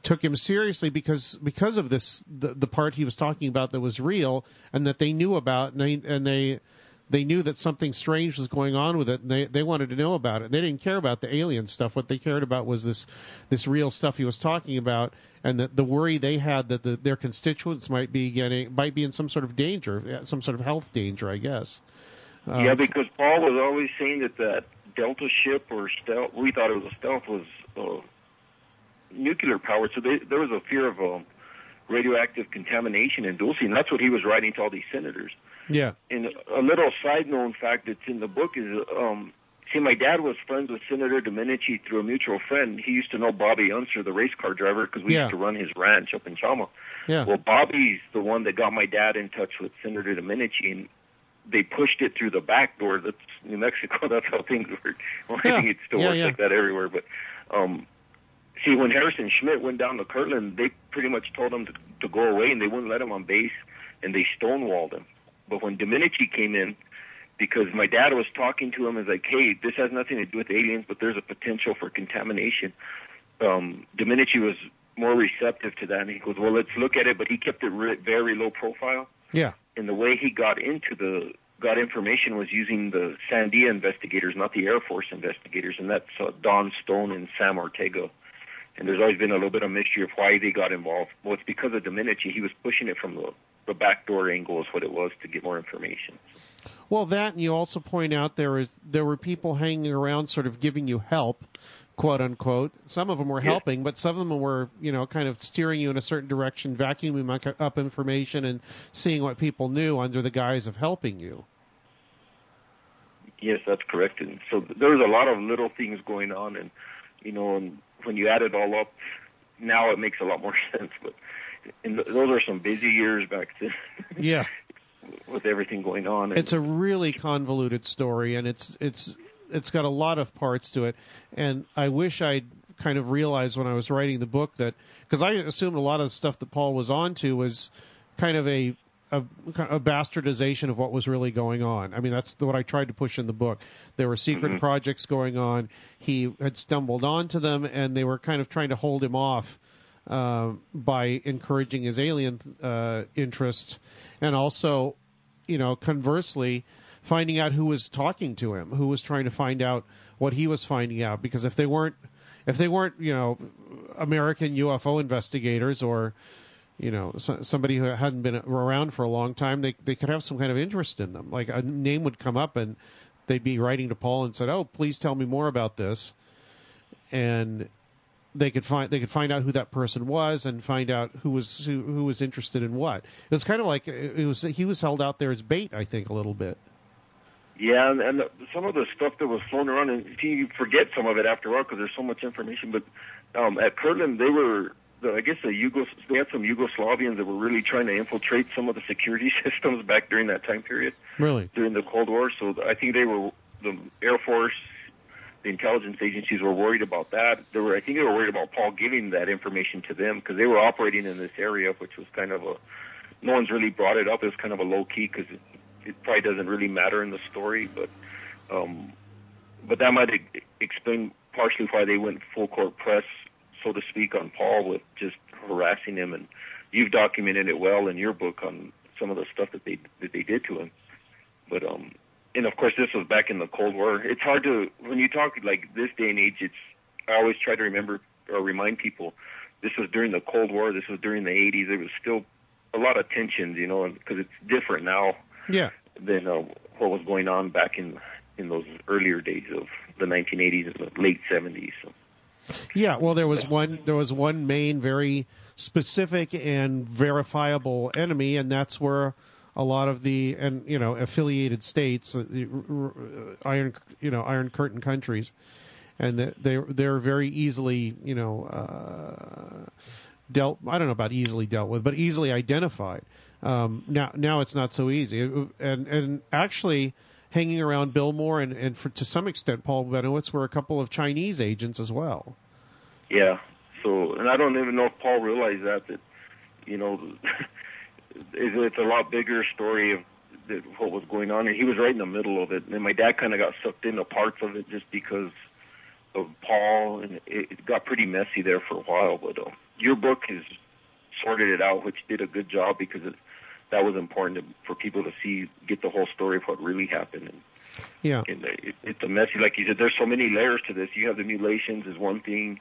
took him seriously because because of this the, the part he was talking about that was real and that they knew about and they and they they knew that something strange was going on with it, and they they wanted to know about it. They didn't care about the alien stuff. What they cared about was this this real stuff he was talking about, and the the worry they had that the, their constituents might be getting might be in some sort of danger, some sort of health danger, I guess. Um, yeah, because Paul was always saying that that Delta ship or stealth, we thought it was a stealth, was uh, nuclear powered. So they, there was a fear of um, radioactive contamination in Dulce, and that's what he was writing to all these senators. Yeah. And a little side known fact that's in the book is, um, see, my dad was friends with Senator Domenici through a mutual friend. He used to know Bobby Unser, the race car driver, because we yeah. used to run his ranch up in Chama. Yeah. Well, Bobby's the one that got my dad in touch with Senator Domenici, and they pushed it through the back door. That's New Mexico. [laughs] That's how things work. Well, yeah. I think it still yeah, works like that everywhere. But um, see, when Harrison Schmitt went down to Kirtland, they pretty much told him to, to go away, and they wouldn't let him on base, and they stonewalled him. But when Domenici came in, because my dad was talking to him as like, hey, this has nothing to do with aliens, but there's a potential for contamination. Um, Domenici was more receptive to that, and he goes, well, let's look at it, but he kept it re- very low profile. Yeah. And the way he got into the got information was using the Sandia investigators, not the Air Force investigators, and that's uh, Don Stone and Sam Ortega. And there's always been a little bit of mystery of why they got involved. Well, it's because of Domenici. He was pushing it from the, the back door angle is what it was to get more information. Well, that and you also point out there is there were people hanging around, sort of giving you help, quote unquote. Some of them were Yeah. helping, but some of them were, you know, kind of steering you in a certain direction, vacuuming up information, and seeing what people knew under the guise of helping you. Yes, that's correct. And so there was a lot of little things going on, and you know, and when you add it all up, now it makes a lot more [laughs] sense. But and those are some busy years back then Yeah. [laughs] with everything going on. It's a really convoluted story and it's it's it's got a lot of parts to it and i wish i'd kind of realized when i was writing the book that because i assumed a lot of the stuff that paul was on to was kind of a a, a bastardization of what was really going on. I mean, that's the, what I tried to push in the book. There were secret projects going on. He had stumbled onto them, and they were kind of trying to hold him off uh, by encouraging his alien uh, interest, and also, you know, conversely, finding out who was talking to him, who was trying to find out what he was finding out. Because if they weren't, if they weren't, you know, American UFO investigators or you know so, somebody who hadn't been around for a long time, they they could have some kind of interest in them. Like a name would come up and they'd be writing to Paul and said, "Oh, please tell me more about this," and they could find they could find out who that person was and find out who was who, who was interested in what. It was kind of like it was he was held out there as bait, I think, a little bit. Yeah, and, and some of the stuff that was flown around, and you forget some of it after all because there's so much information. But um, at Kirtland, they were, the, I guess, the Yugos, they had some Yugoslavians that were really trying to infiltrate some of the security [laughs] systems back during that time period, Really? during the Cold War. So I think they were, the Air Force, the intelligence agencies were worried about that. They were, I think, they were worried about Paul giving that information to them because they were operating in this area, which was kind of a, no one's really brought it up. It was kind of a low key because it, it probably doesn't really matter in the story, but um, but that might e- explain partially why they went full court press, so to speak, on Paul with just harassing him. And you've documented it well in your book on some of the stuff that they that they did to him. But um, and of course, this was back in the Cold War. It's hard to when you talk like this day and age. It's I always try to remember or remind people this was during the Cold War. This was during the 80s. There was still a lot of tensions, you know, because it's different now Yeah. than uh, what was going on back in in those earlier days of the 1980s and the late 70s. So. Yeah, well, there was one. There was one main, very specific and verifiable enemy, and that's where a lot of the and you know affiliated states, uh, r- iron you know Iron Curtain countries, and they they're very easily you know uh, dealt. I don't know about easily dealt with, but easily identified. Um, now now it's not so easy, and and actually. Hanging around Bill Moore and, and for, to some extent Paul Bennewitz were a couple of Chinese agents as well. Yeah. So, and I don't even know if Paul realized that that you know [laughs] it's, a lot bigger story of that what was going on, and he was right in the middle of it. And my dad kind of got sucked into parts of it just because of Paul, and it, it got pretty messy there for a while. But uh, your book has sorted it out, which did a good job because it that was important to, for people to see, get the whole story of what really happened. And, Yeah. and it, it's a messy, like you said. There's so many layers to this. You have the mutilations is one thing.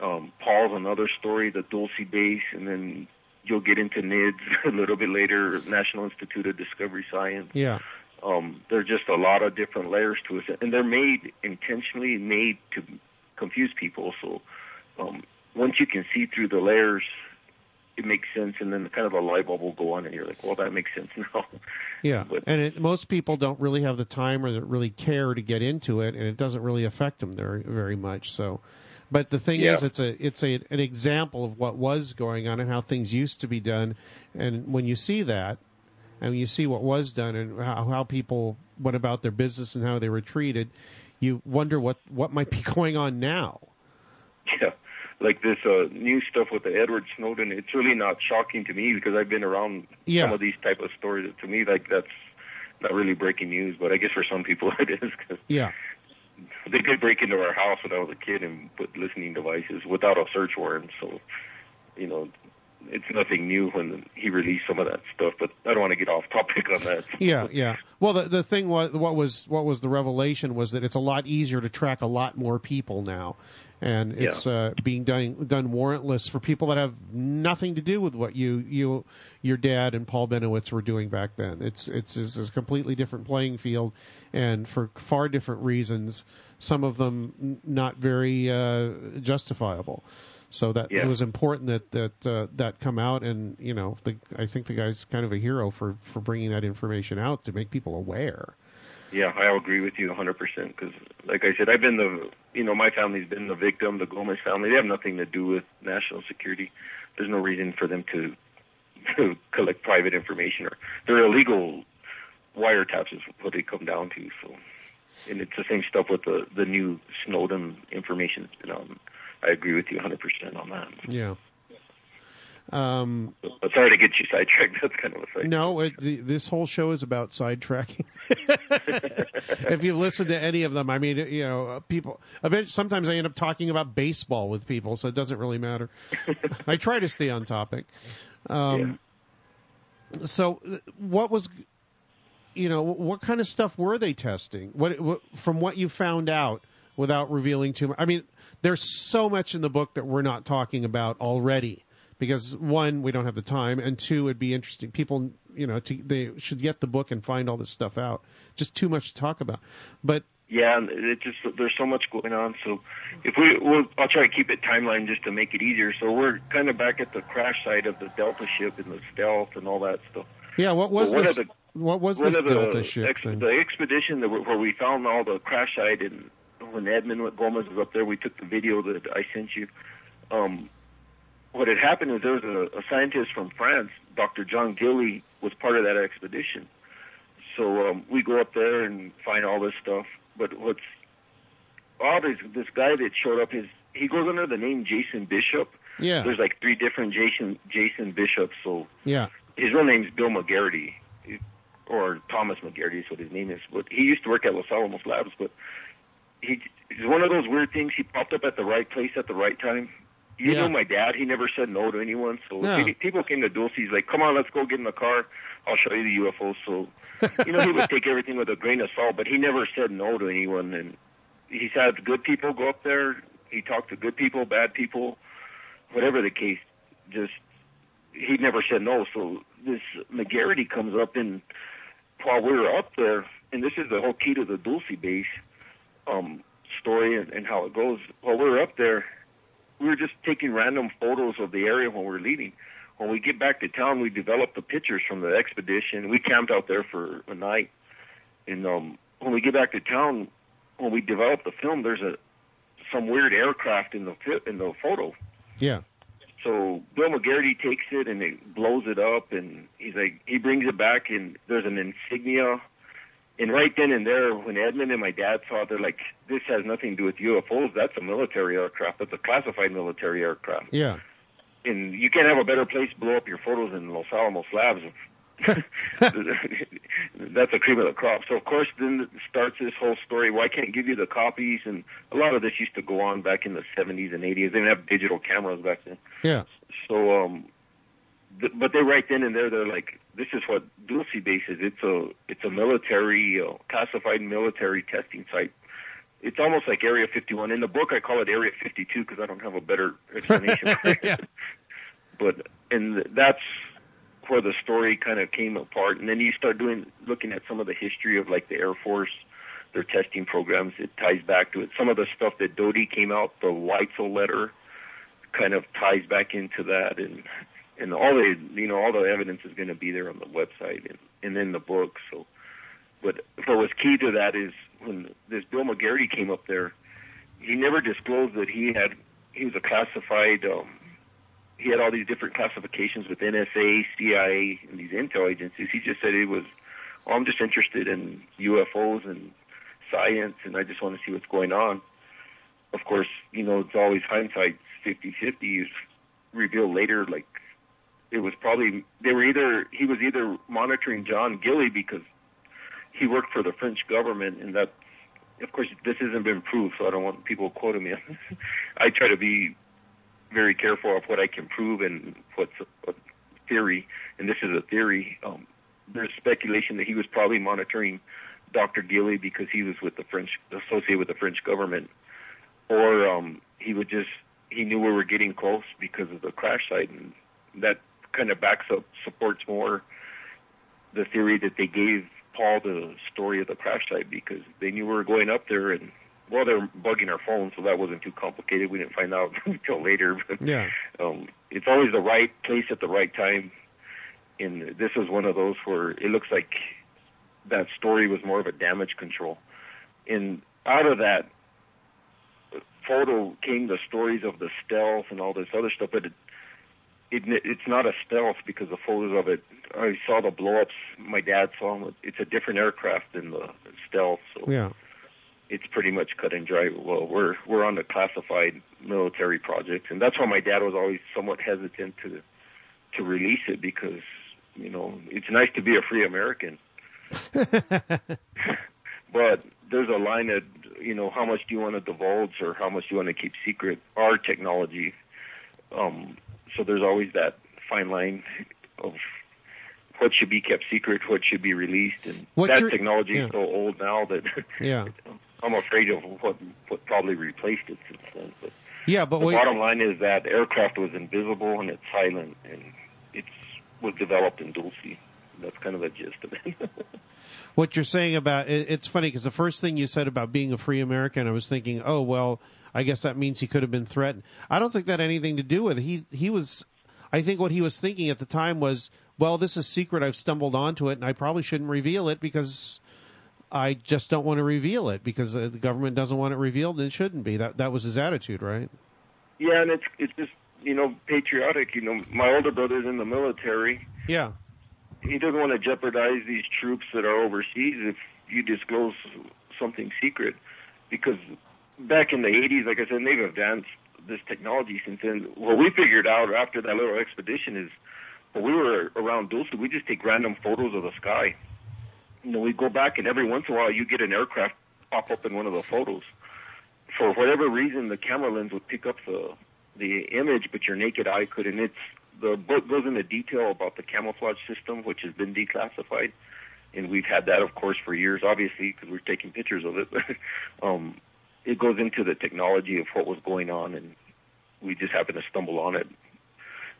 Um, Paul's another story, the Dulce base, and then you'll get into NIDS [laughs] a little bit later, National Institute of Discovery Science. Yeah. Um, there's just a lot of different layers to it, and they're made intentionally made to confuse people. So um, once you can see through the layers, it makes sense, and then kind of a light bulb will go on, and you're like, well, that makes sense [laughs] now. Yeah, But- and it, most people don't really have the time or that really care to get into it, and it doesn't really affect them very very much. So, but the thing Yeah. is, it's a it's a an example of what was going on and how things used to be done. And when you see that, and you see what was done and how, how people went about their business and how they were treated, you wonder what what might be [laughs] going on now. Yeah, like this uh, new stuff with the Edward Snowden. It's really not shocking to me because I've been around Yeah. some of these type of stories. To me, like that's not really breaking news, but I guess for some people [laughs] it is because Yeah, they did break into our house when I was a kid and put listening devices without a search warrant. So, you know, it's nothing new when he released some of that stuff. But I don't want to get off topic on that. [laughs] yeah, yeah. Well, the the thing was what was what was the revelation was that it's a lot easier to track a lot more people now, and it's uh, being done done warrantless for people that have nothing to do with what you you your dad and Paul Bennewitz were doing back then. It's it's, it's a completely different playing field, and for far different reasons. Some of them not very uh, justifiable. So that Yeah. it was important that that uh, that come out, and you know, the, I think the guy's kind of a hero for for bringing that information out to make people aware. Yeah, I agree with you 100% because, like I said, I've been the, you know, my family's been the victim, the Gomez family. They have nothing to do with national security. There's no reason for them to, [laughs] to collect private information or they're illegal wiretaps is what they come down to. So, and it's the same stuff with the, the new Snowden information that's been on. I agree with you 100% on that. Yeah. Um, But sorry to get you sidetracked. [laughs] That's kind of a thing. no, it, the, this whole show is about sidetracking. [laughs] if you listen to any of them, I mean, you know, uh, people. Eventually, sometimes I end up talking about baseball with people, so it doesn't really matter. [laughs] I try to stay on topic. Um, So, uh, what was, you know, what kind of stuff were they testing? What, what from what you found out without revealing too much? I mean, there's so much in the book that we're not talking about already because one, we don't have the time, and two, it'd be interesting. People, you know, to, they should get the book and find all this stuff out. Just too much to talk about. But Yeah, it just there's so much going on. So if we, we'll, I'll try to keep it timeline just to make it easier. So we're kind of back at the crash site of the Delta ship and the stealth and all that stuff. yeah, what was this? the- what was this the Delta ship ex- the expedition that where we found all the crash site and when Edmund Gomez was up there, we took the video that I sent you. Um, what had happened is there was a, a scientist from France, Dr. John Gille, was part of that expedition. So um, we go up there and find all this stuff. But what's odd is this guy that showed up. His he goes under the name Jason Bishop. yeah, There's like three different Jason Jason Bishops. So yeah, his real name's Bill McGarity, or Thomas McGarity is what his name is. But he used to work at Los Alamos Labs. But he it's one of those weird things. He popped up at the right place at the right time. You Yeah. know my dad. He never said no to anyone. So if people came to Dulce. He's like, "Come on, let's go get in the car. I'll show you the UFO." So you know he would [laughs] take everything with a grain of salt. But he never said no to anyone. And he's had good people go up there. He talked to good people, bad people, whatever the case. Just he never said no. So this McGarity comes up and while we were up there, and this is the whole key to the Dulce base um, story and, and how it goes. While we were up there, we were just taking random photos of the area when we were leaving. When we get back to town, we developed the pictures from the expedition. We camped out there for a night, and um, when we get back to town, when we develop the film, there's a some weird aircraft in the in the photo. yeah, So Bill McGarity takes it and it blows it up, and he's like, he brings it back, and there's an insignia. And right then and there, when Edmund and my dad saw it, they're like, this has nothing to do with UFOs. That's a military aircraft. That's a classified military aircraft. yeah. And you can't have a better place to blow up your photos than Los Alamos Labs. [laughs] [laughs] That's a cream of the crop. So of course, then starts this whole story. Well, I can't give you the copies, and a lot of this used to go on back in the 70s and 80s. They didn't have digital cameras back then. Yeah. So um, but they right then and there they're like, this is what Dulce Base is. It's a it's a military uh, classified military testing site. It's almost like Area 51. In the book, I call it Area 52 because I don't have a better [laughs] explanation. yeah. But and that's where the story kind of came apart. And then you start doing looking at some of the history of like the Air Force, their testing programs. It ties back to it. Some of the stuff that Doty came out, the Weitzel letter, kind of ties back into that and and all the you know all the evidence is going to be there on the website and, and in the book. So, but what was key to that is when this Bill McGarity came up there, he never disclosed that he had he was a classified. Um, he had all these different classifications with NSA, CIA, and these intel agencies. He just said he was, oh, I'm just interested in UFOs and science, and I just want to see what's going on. Of course, you know, it's always hindsight 50-50. You reveal later, like it was probably they were either he was either monitoring John Gille because he worked for the French government, and that, of course, this hasn't been proved, so I don't want people quoting me. [laughs] I try to be very careful of what I can prove and what's a theory, and this is a theory. Um, there's speculation that he was probably monitoring Dr. Gille because he was with the French, associated with the French government, or um, he would just he knew we were getting close because of the crash site, and that kind of backs up, supports more the theory that they gave Paul the story of the crash site because they knew we were going up there and well, they were bugging our phone, so that wasn't too complicated. We didn't find out [laughs] until later. But yeah, um, it's always the right place at the right time. And this was one of those where it looks like that story was more of a damage control. And out of that photo came the stories of the stealth and all this other stuff, but it, it, it's not a stealth because the photos of it. I saw the blowups. My dad saw them. It's a different aircraft than the stealth. So yeah, it's pretty much cut and dry. Well, we're we're on the classified military project, and that's why my dad was always somewhat hesitant to to release it because you know it's nice to be a free American, [laughs] but there's a line that you know how much do you want to divulge or how much do you want to keep secret our technology. Um, so there's always that fine line of what should be kept secret, what should be released, and What that you're- technology yeah. is so old now that [laughs] yeah, I'm afraid of what what probably replaced it since then. But yeah. But the what, bottom line is that aircraft was invisible and it's silent, and it's was developed in Dulce. That's kind of the gist of it. [laughs] what you're saying about it, it's funny because the first thing you said about being a free American, I was thinking, oh well, I guess that means he could have been threatened. I don't think that had anything to do with it. He he was, I think what he was thinking at the time was, well, this is secret. I've stumbled onto it, and I probably shouldn't reveal it because I just don't want to reveal it because the government doesn't want it revealed, and it shouldn't be. That that was his attitude, right? yeah, and it's it's just you know patriotic. You know, my older brother's in the military. Yeah, He doesn't want to jeopardize these troops that are overseas if you disclose something secret, because back in the 80s, like I said, they've advanced this technology since then. What we figured out after that little expedition is, when we were around Dulce, we just take random photos of the sky. You know, we go back and every once in a while you get an aircraft pop up in one of the photos. For whatever reason, the camera lens would pick up the the image, but your naked eye couldn't. It's the book goes into detail about the camouflage system, which has been declassified, and we've had that, of course, for years, obviously, because we're taking pictures of it. [laughs] um, it goes into the technology of what was going on, and we just happened to stumble on it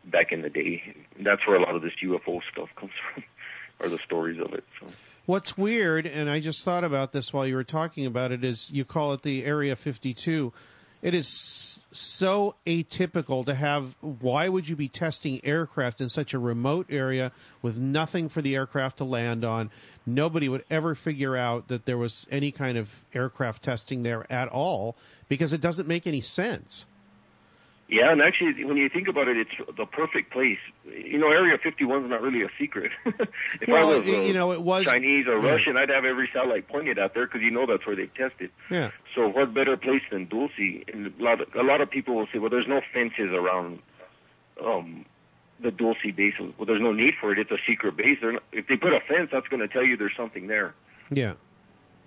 back in the day. That's where a lot of this UFO stuff comes [laughs] from, or the stories of it. So. What's weird, and I just thought about this while you were talking about it, is you call it the Area 52. It is so atypical to have. Why would you be testing aircraft in such a remote area with nothing for the aircraft to land on? Nobody would ever figure out that there was any kind of aircraft testing there at all because it doesn't make any sense. Yeah, and actually, when you think about it, it's the perfect place. You know, Area 51 is not really a secret. [laughs] if Well, I was, you know, it was- Chinese or yeah. Russian, I'd have every satellite pointed out there because you know that's where they tested. It. Yeah. So what better place than Dulce? And a lot of, a lot of people will say, well, there's no fences around um, the Dulce base. Well, there's no need for it. It's a secret base. Not, if they put a fence, that's going to tell you there's something there. Yeah.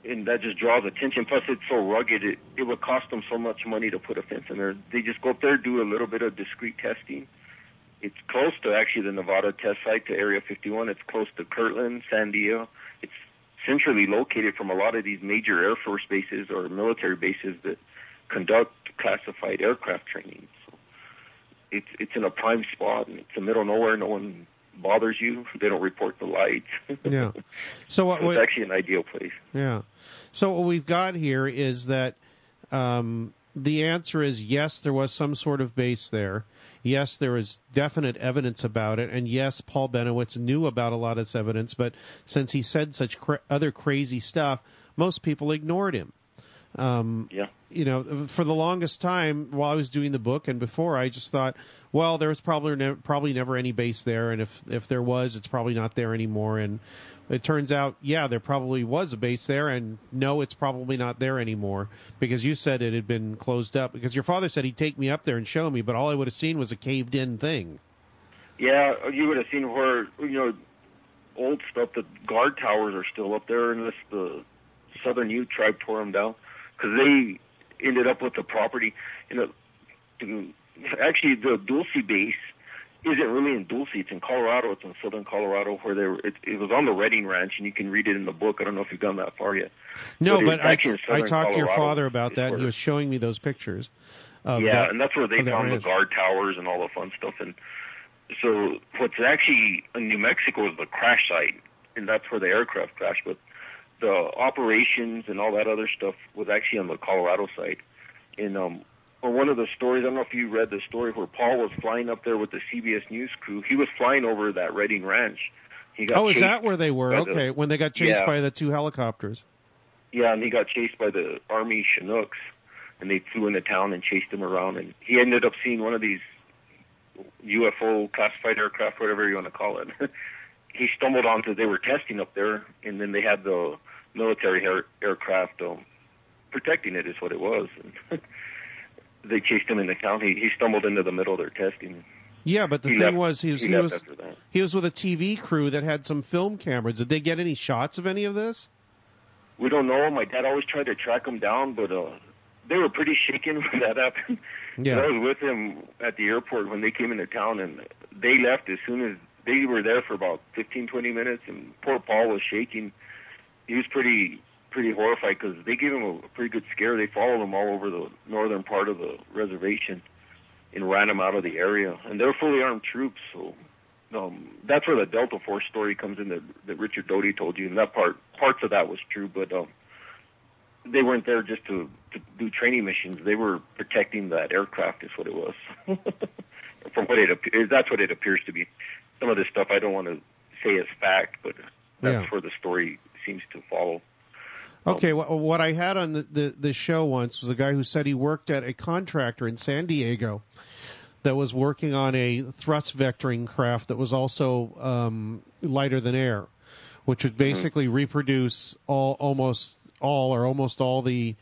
And that just draws attention. Plus, it's so rugged, it, it would cost them so much money to put a fence in there. They just go up there, do a little bit of discreet testing, it's close to actually the Nevada test site to Area 51. It's close to Kirtland, Sandia. It's centrally located from a lot of these major Air Force bases or military bases that conduct classified aircraft training. So it's it's in a prime spot and it's the middle of nowhere. No one bothers you. They don't report the lights. [laughs] yeah. So what? So it's actually an ideal place. Yeah. So what we've got here is that um, the answer is yes, there was some sort of base there. Yes, there is definite evidence about it, and yes, Paul Bennewitz knew about a lot of this evidence, but since he said such cra- other crazy stuff, most people ignored him. Um, yeah. You know, for the longest time while I was doing the book and before, I just thought, well, there was probably ne- probably never any base there, and if if there was, it's probably not there anymore. And it turns out, yeah, there probably was a base there, and no, it's probably not there anymore because you said it had been closed up. Because your father said he'd take me up there and show me, but all I would have seen was a caved in thing. Yeah, you would have seen where you know old stuff. The guard towers are still up there, unless the Southern Ute tribe tore them down because they ended up with the property. You know, actually, the Dulce base isn't really in Dulce. It's in Colorado. It's in southern Colorado where they were, it, it was on the Redding Ranch, and you can read it in the book. I don't know if you've gone that far yet. No, but, but I, I talked to your father about that, and he was showing me those pictures. yeah, that, and that's where they found the guard towers and all the fun stuff. And so, what's actually in New Mexico is the crash site, and that's where the aircraft crashed. But the operations and all that other stuff was actually on the Colorado side. And um, or one of the stories, I don't know if you read the story where Paul was flying up there with the CBS News crew. He was flying over that Redding Ranch. He got oh, is that where they were? Okay, the, when they got chased yeah. by the two helicopters. Yeah, and he got chased by the Army Chinooks, and they flew into town and chased him around. And he ended up seeing one of these UFO classified aircraft, whatever you want to call it. [laughs] he stumbled onto they were testing up there, and then they had the military air, aircraft um, protecting it. Is what it was. And [laughs] they chased him in the county. He stumbled into the middle of their testing. Yeah, but the He thing left- was, he was he he, was he was with a TV crew that had some film cameras. Did they get any shots of any of this? We don't know. My dad always tried to track him down, but uh, they were pretty shaken [laughs] when that happened. Yeah. I was with him at the airport when they came into town, and they left as soon as they were there for about fifteen, twenty minutes. And poor Paul was shaking. He was pretty, pretty horrified because they gave him a pretty good scare. They followed him all over the northern part of the reservation and ran him out of the area. And they're fully armed troops, so um, that's where the Delta Force story comes in that, that Richard Doty told you. And that part, parts of that was true, but um, they weren't there just to, to do training missions. They were protecting that aircraft, is what it was. [laughs] From what it appears, that's what it appears to be. Some of this stuff I don't want to say is fact, but that's Yeah. where the story seems to follow. Okay, wh- what I had on the, the, the show once was a guy who said he worked at a contractor in San Diego that was working on a thrust vectoring craft that was also um, lighter than air, which would basically reproduce all almost all or almost all the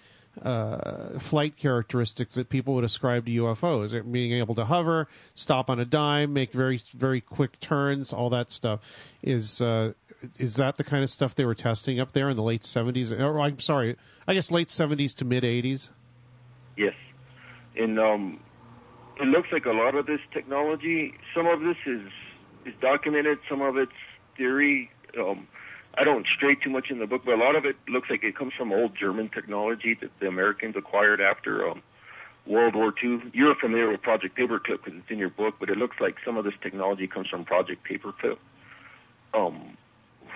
uh, flight characteristics that people would ascribe to UFOs, It being able to hover, stop on a dime, make very very quick turns, all that stuff. Is uh, is that the kind of stuff they were testing up there in the late seventies? Or I'm sorry, I guess late seventies to mid eighties. Yes, and um, it looks like a lot of this technology. Some of this is is documented. Some of it's theory. Um, I don't stray too much in the book, but a lot of it looks like it comes from old German technology that the Americans acquired after um, World War II. You're familiar with Project Paperclip because it's in your book, but it looks like some of this technology comes from Project Paperclip, um,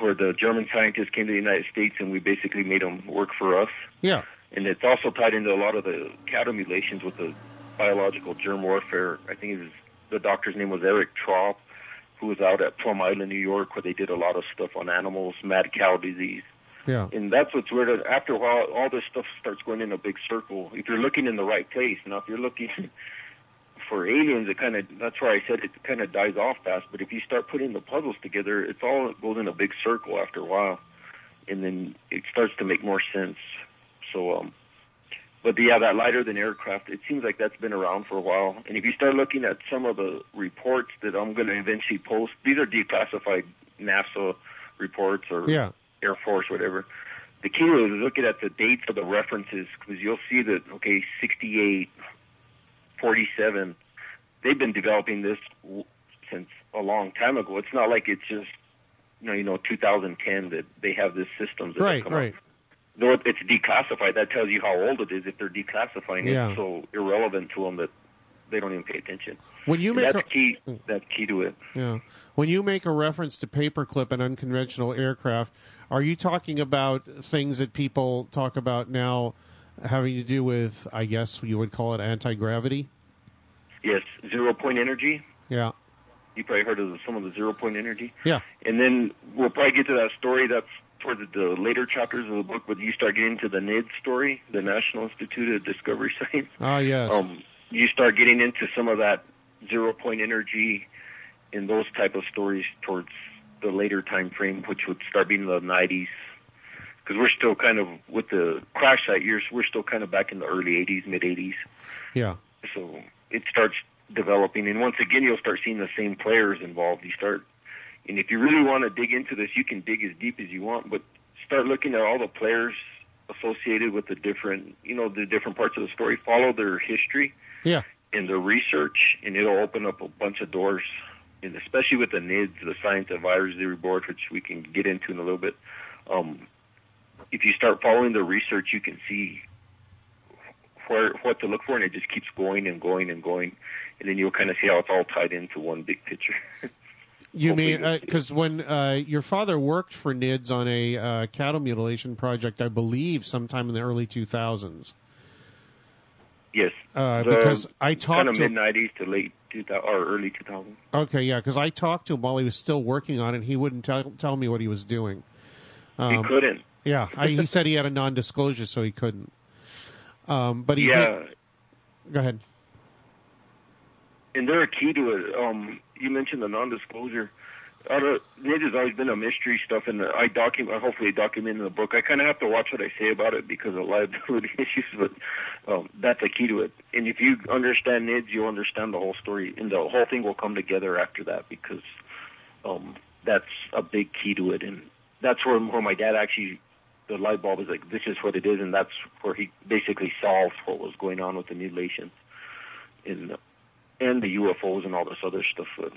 where the German scientists came to the United States and we basically made them work for us Yeah, and it's also tied into a lot of the cattle mutilations with the biological germ warfare. I think his, the doctor's name was Eric Traub, who was out at Plum Island, New York, where they did a lot of stuff on animals, mad cow disease. yeah, And that's what's weird. After a while, all this stuff starts going in a big circle. If you're looking in the right place, now if you're looking [laughs] for aliens, it kind of that's why I said it kind of dies off fast. But if you start putting the puzzles together, it's all it goes in a big circle after a while, and then it starts to make more sense. So, um, but yeah, that lighter than aircraft, it seems like that's been around for a while. And if you start looking at some of the reports that I'm going to eventually post, these are declassified NASA reports or yeah. Air Force, whatever. The key is looking at the dates of the references because you'll see that okay, 68, 47. They've been developing this since a long time ago. It's not like it's just you know you know 2010 that they have this systems that Right, come right. Up. Though it's declassified, that tells you how old it is. If they're declassifying Yeah. it, so irrelevant to them that they don't even pay attention. When you And make that's a, key. That's key to it. Yeah. When you make a reference to paperclip and unconventional aircraft, are you talking about things that people talk about now having to do with, I guess you would call it anti gravity? Yes, zero point energy. Yeah. You probably heard of some of the zero point energy. Yeah. And then we'll probably get to that story that's towards the later chapters of the book, but you start getting to the NID story, the National Institute of Discovery [laughs] Science. Ah, yes. Um, you start getting into some of that zero point energy and those type of stories towards the later time frame, which would start being the 90s. Because we're still kind of, with the crash site years, we're still kind of back in the early 80s, mid 80s. yeah. So it starts developing, and once again, you'll start seeing the same players involved. You start, and if you really want to dig into this, you can dig as deep as you want, but start looking at all the players associated with the different, you know, the different parts of the story. Follow their history Yeah. and their research, and it'll open up a bunch of doors. And especially with the NIDS, the Science Advisory Board, which we can get into in a little bit. Um, if you start following the research, you can see where what to look for, and it just keeps going and going and going, and then you'll kind of see how it's all tied into one big picture. You mean because when uh, your father worked for NIDS on a uh, cattle mutilation project, I believe, sometime in the early 2000s. yes, Uh, The because I talked kind of to mid '90s to late 2000 or early 2000. Okay, yeah, because I talked to him while he was still working on it. and He wouldn't tell tell me what he was doing. Um, he couldn't. Yeah, I, he [laughs] said he had a non-disclosure, so he couldn't. Um, but he Yeah, go ahead. and they're a key to it. Um, you mentioned the non-disclosure. It has always been a mystery stuff, and I document. Hopefully, I document in the book. I kind of have to watch what I say about it because of liability [laughs] issues, but um, that's a key to it. And if you understand NIDS, you'll understand the whole story, and the whole thing will come together after that because um, that's a big key to it, and that's where, where my dad actually. The light bulb is like this is what it is, and that's where he basically solved what was going on with the mutilations, and and the UFOs and all this other stuff. But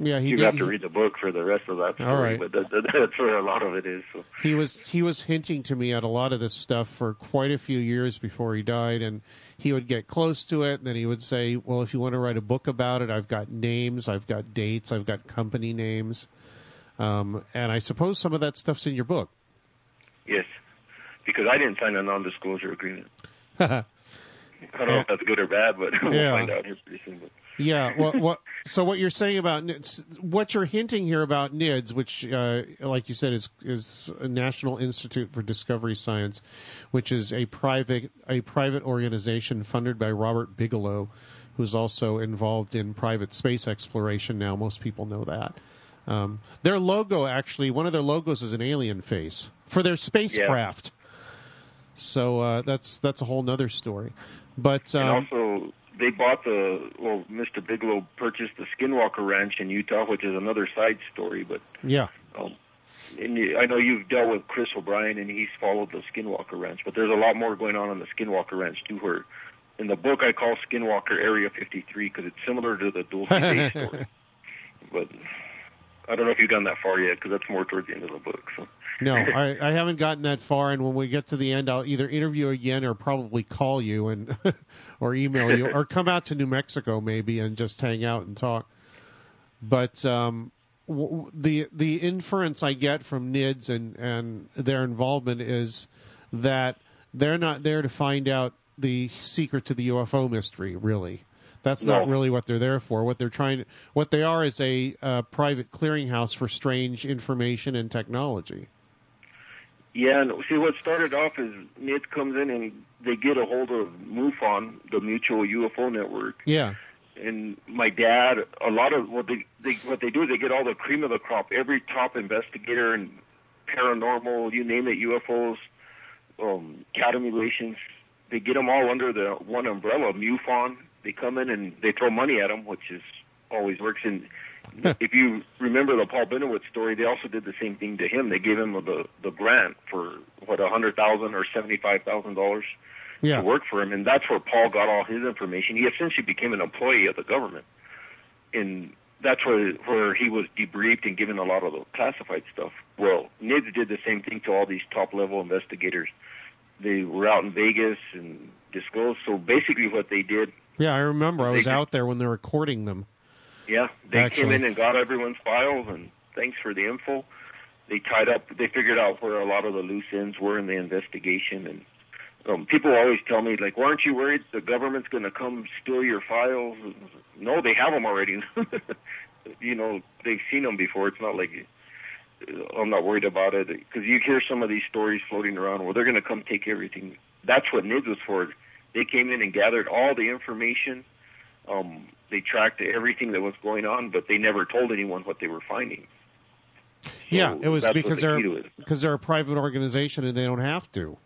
Yeah, he you did. have to read the book for the rest of that story. All right. But that, that, [laughs] that's where a lot of it is. So. he was he was hinting to me at a lot of this stuff for quite a few years before he died, and he would get close to it, and then he would say, "Well, if you want to write a book about it, I've got names, I've got dates, I've got company names." Um, and I suppose some of that stuff's in your book. Yes, because I didn't sign a non-disclosure agreement. [laughs] I don't know if that's good or bad, but [laughs] we'll Yeah. find out here pretty soon. But Yeah. [laughs] What? What? So what you're saying about NIDS, what you're hinting here about NIDS, which, uh, like you said, is is a National Institute for Discovery Science, which is a private a private organization funded by Robert Bigelow, who's also involved in private space exploration. Now, most people know that. Um, their logo, actually, one of their logos is an alien face for their spacecraft. So uh, that's that's a whole nother story. But um, and also, they bought the well, Mr. Bigelow purchased the Skinwalker Ranch in Utah, which is another side story. But yeah. um, you, I know you've dealt with Chris O'Brien, and he's followed the Skinwalker Ranch. But there's a lot more going on on the Skinwalker Ranch too. Where in the book I call Skinwalker Area 53 because it's similar to the Dulce Bay [laughs] story. But I don't know if you've gone that far yet because that's more towards the end of the book. So. No, [laughs] I, I haven't gotten that far. And when we get to the end, I'll either interview again or probably call you and [laughs] or email you or come out to New Mexico maybe and just hang out and talk. But um, w- the the inference I get from NIDS and and their involvement is that they're not there to find out the secret to the UFO mystery. Really, that's not really what they're there for. What they're trying, what they are, is a uh, private clearinghouse for strange information and technology. Yeah, and see what started off is NID comes in and they get a hold of MUFON, the Mutual UFO Network, Yeah, and my dad. A lot of what they, they what they do is they get all the cream of the crop, every top investigator and paranormal, you name it, UFOs, um, cattle mutilations. They get them all under the one umbrella, MUFON. They come in and they throw money at them, which is always works. And [laughs] if you remember the Paul Bennewitz story, they also did the same thing to him. They gave him the the grant for what a hundred thousand or seventy five thousand dollars yeah, to work for him, and that's where Paul got all his information. He essentially became an employee of the government, and that's where where he was debriefed and given a lot of the classified stuff. Well, NIDS did the same thing to all these top level investigators. They were out in Vegas and disclosed. So basically, what they did. Yeah, I remember. I was could- out there when they were recording them. Yeah, they Actually. came in and got everyone's files and thanks for the info. They tied up. They figured out where a lot of the loose ends were in the investigation and. Um, people always tell me, like, why "Aren't you worried the government's going to come steal your files?" No, they have them already. [laughs] you know, they've seen them before. It's not like uh, I'm not worried about it because you hear some of these stories floating around. Well, they're going to come take everything. That's what NIDS was for. They came in and gathered all the information. Um, they tracked everything that was going on, but they never told anyone what they were finding. yeah, it was because the they're key to it. because they're a private organization and they don't have to.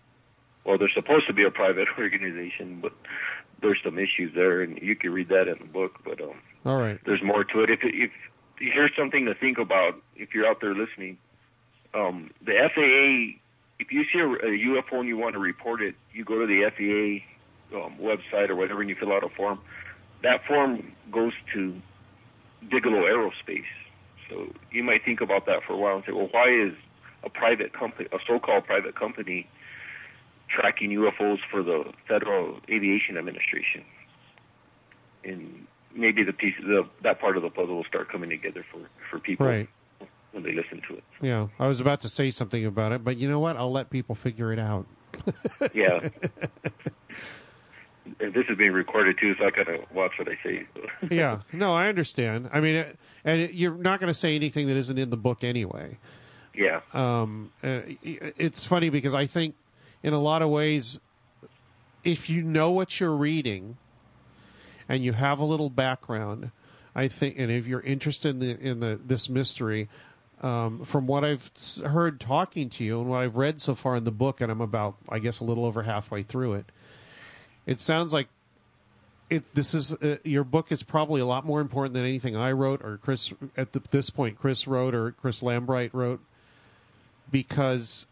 Well, they're supposed to be a private [laughs] organization, but there's some issues there, and you can read that in the book. But um, All right. there's more to it. If if here's something to think about, if you're out there listening, um, the FAA. If you see a, a UFO and you want to report it, you go to the FAA um, website or whatever, and you fill out a form. That form goes to Bigelow Aerospace. So you might think about that for a while and say, well, why is a private company, a so-called private company, tracking UFOs for the Federal Aviation Administration? And maybe the piece, the, that part of the puzzle will start coming together for for people Right. when they listen to it. Yeah, I was about to say something about it, but you know what? I'll let people figure it out. Yeah. [laughs] and this is being recorded too, so I gotta watch what I say. [laughs] yeah, [laughs] no, I understand. I mean, it, and it, you're not going to say anything that isn't in the book anyway. yeah. Um, uh, it's funny because I think, in a lot of ways, if you know what you're reading, and you have a little background, I think, and if you're interested in the in the this mystery, um, from what I've heard talking to you and what I've read so far in the book, and I'm about, I guess, a little over halfway through it, it sounds like it. This is uh, your book is probably a lot more important than anything I wrote or Chris at the, this point Chris wrote or Chris Lambright wrote because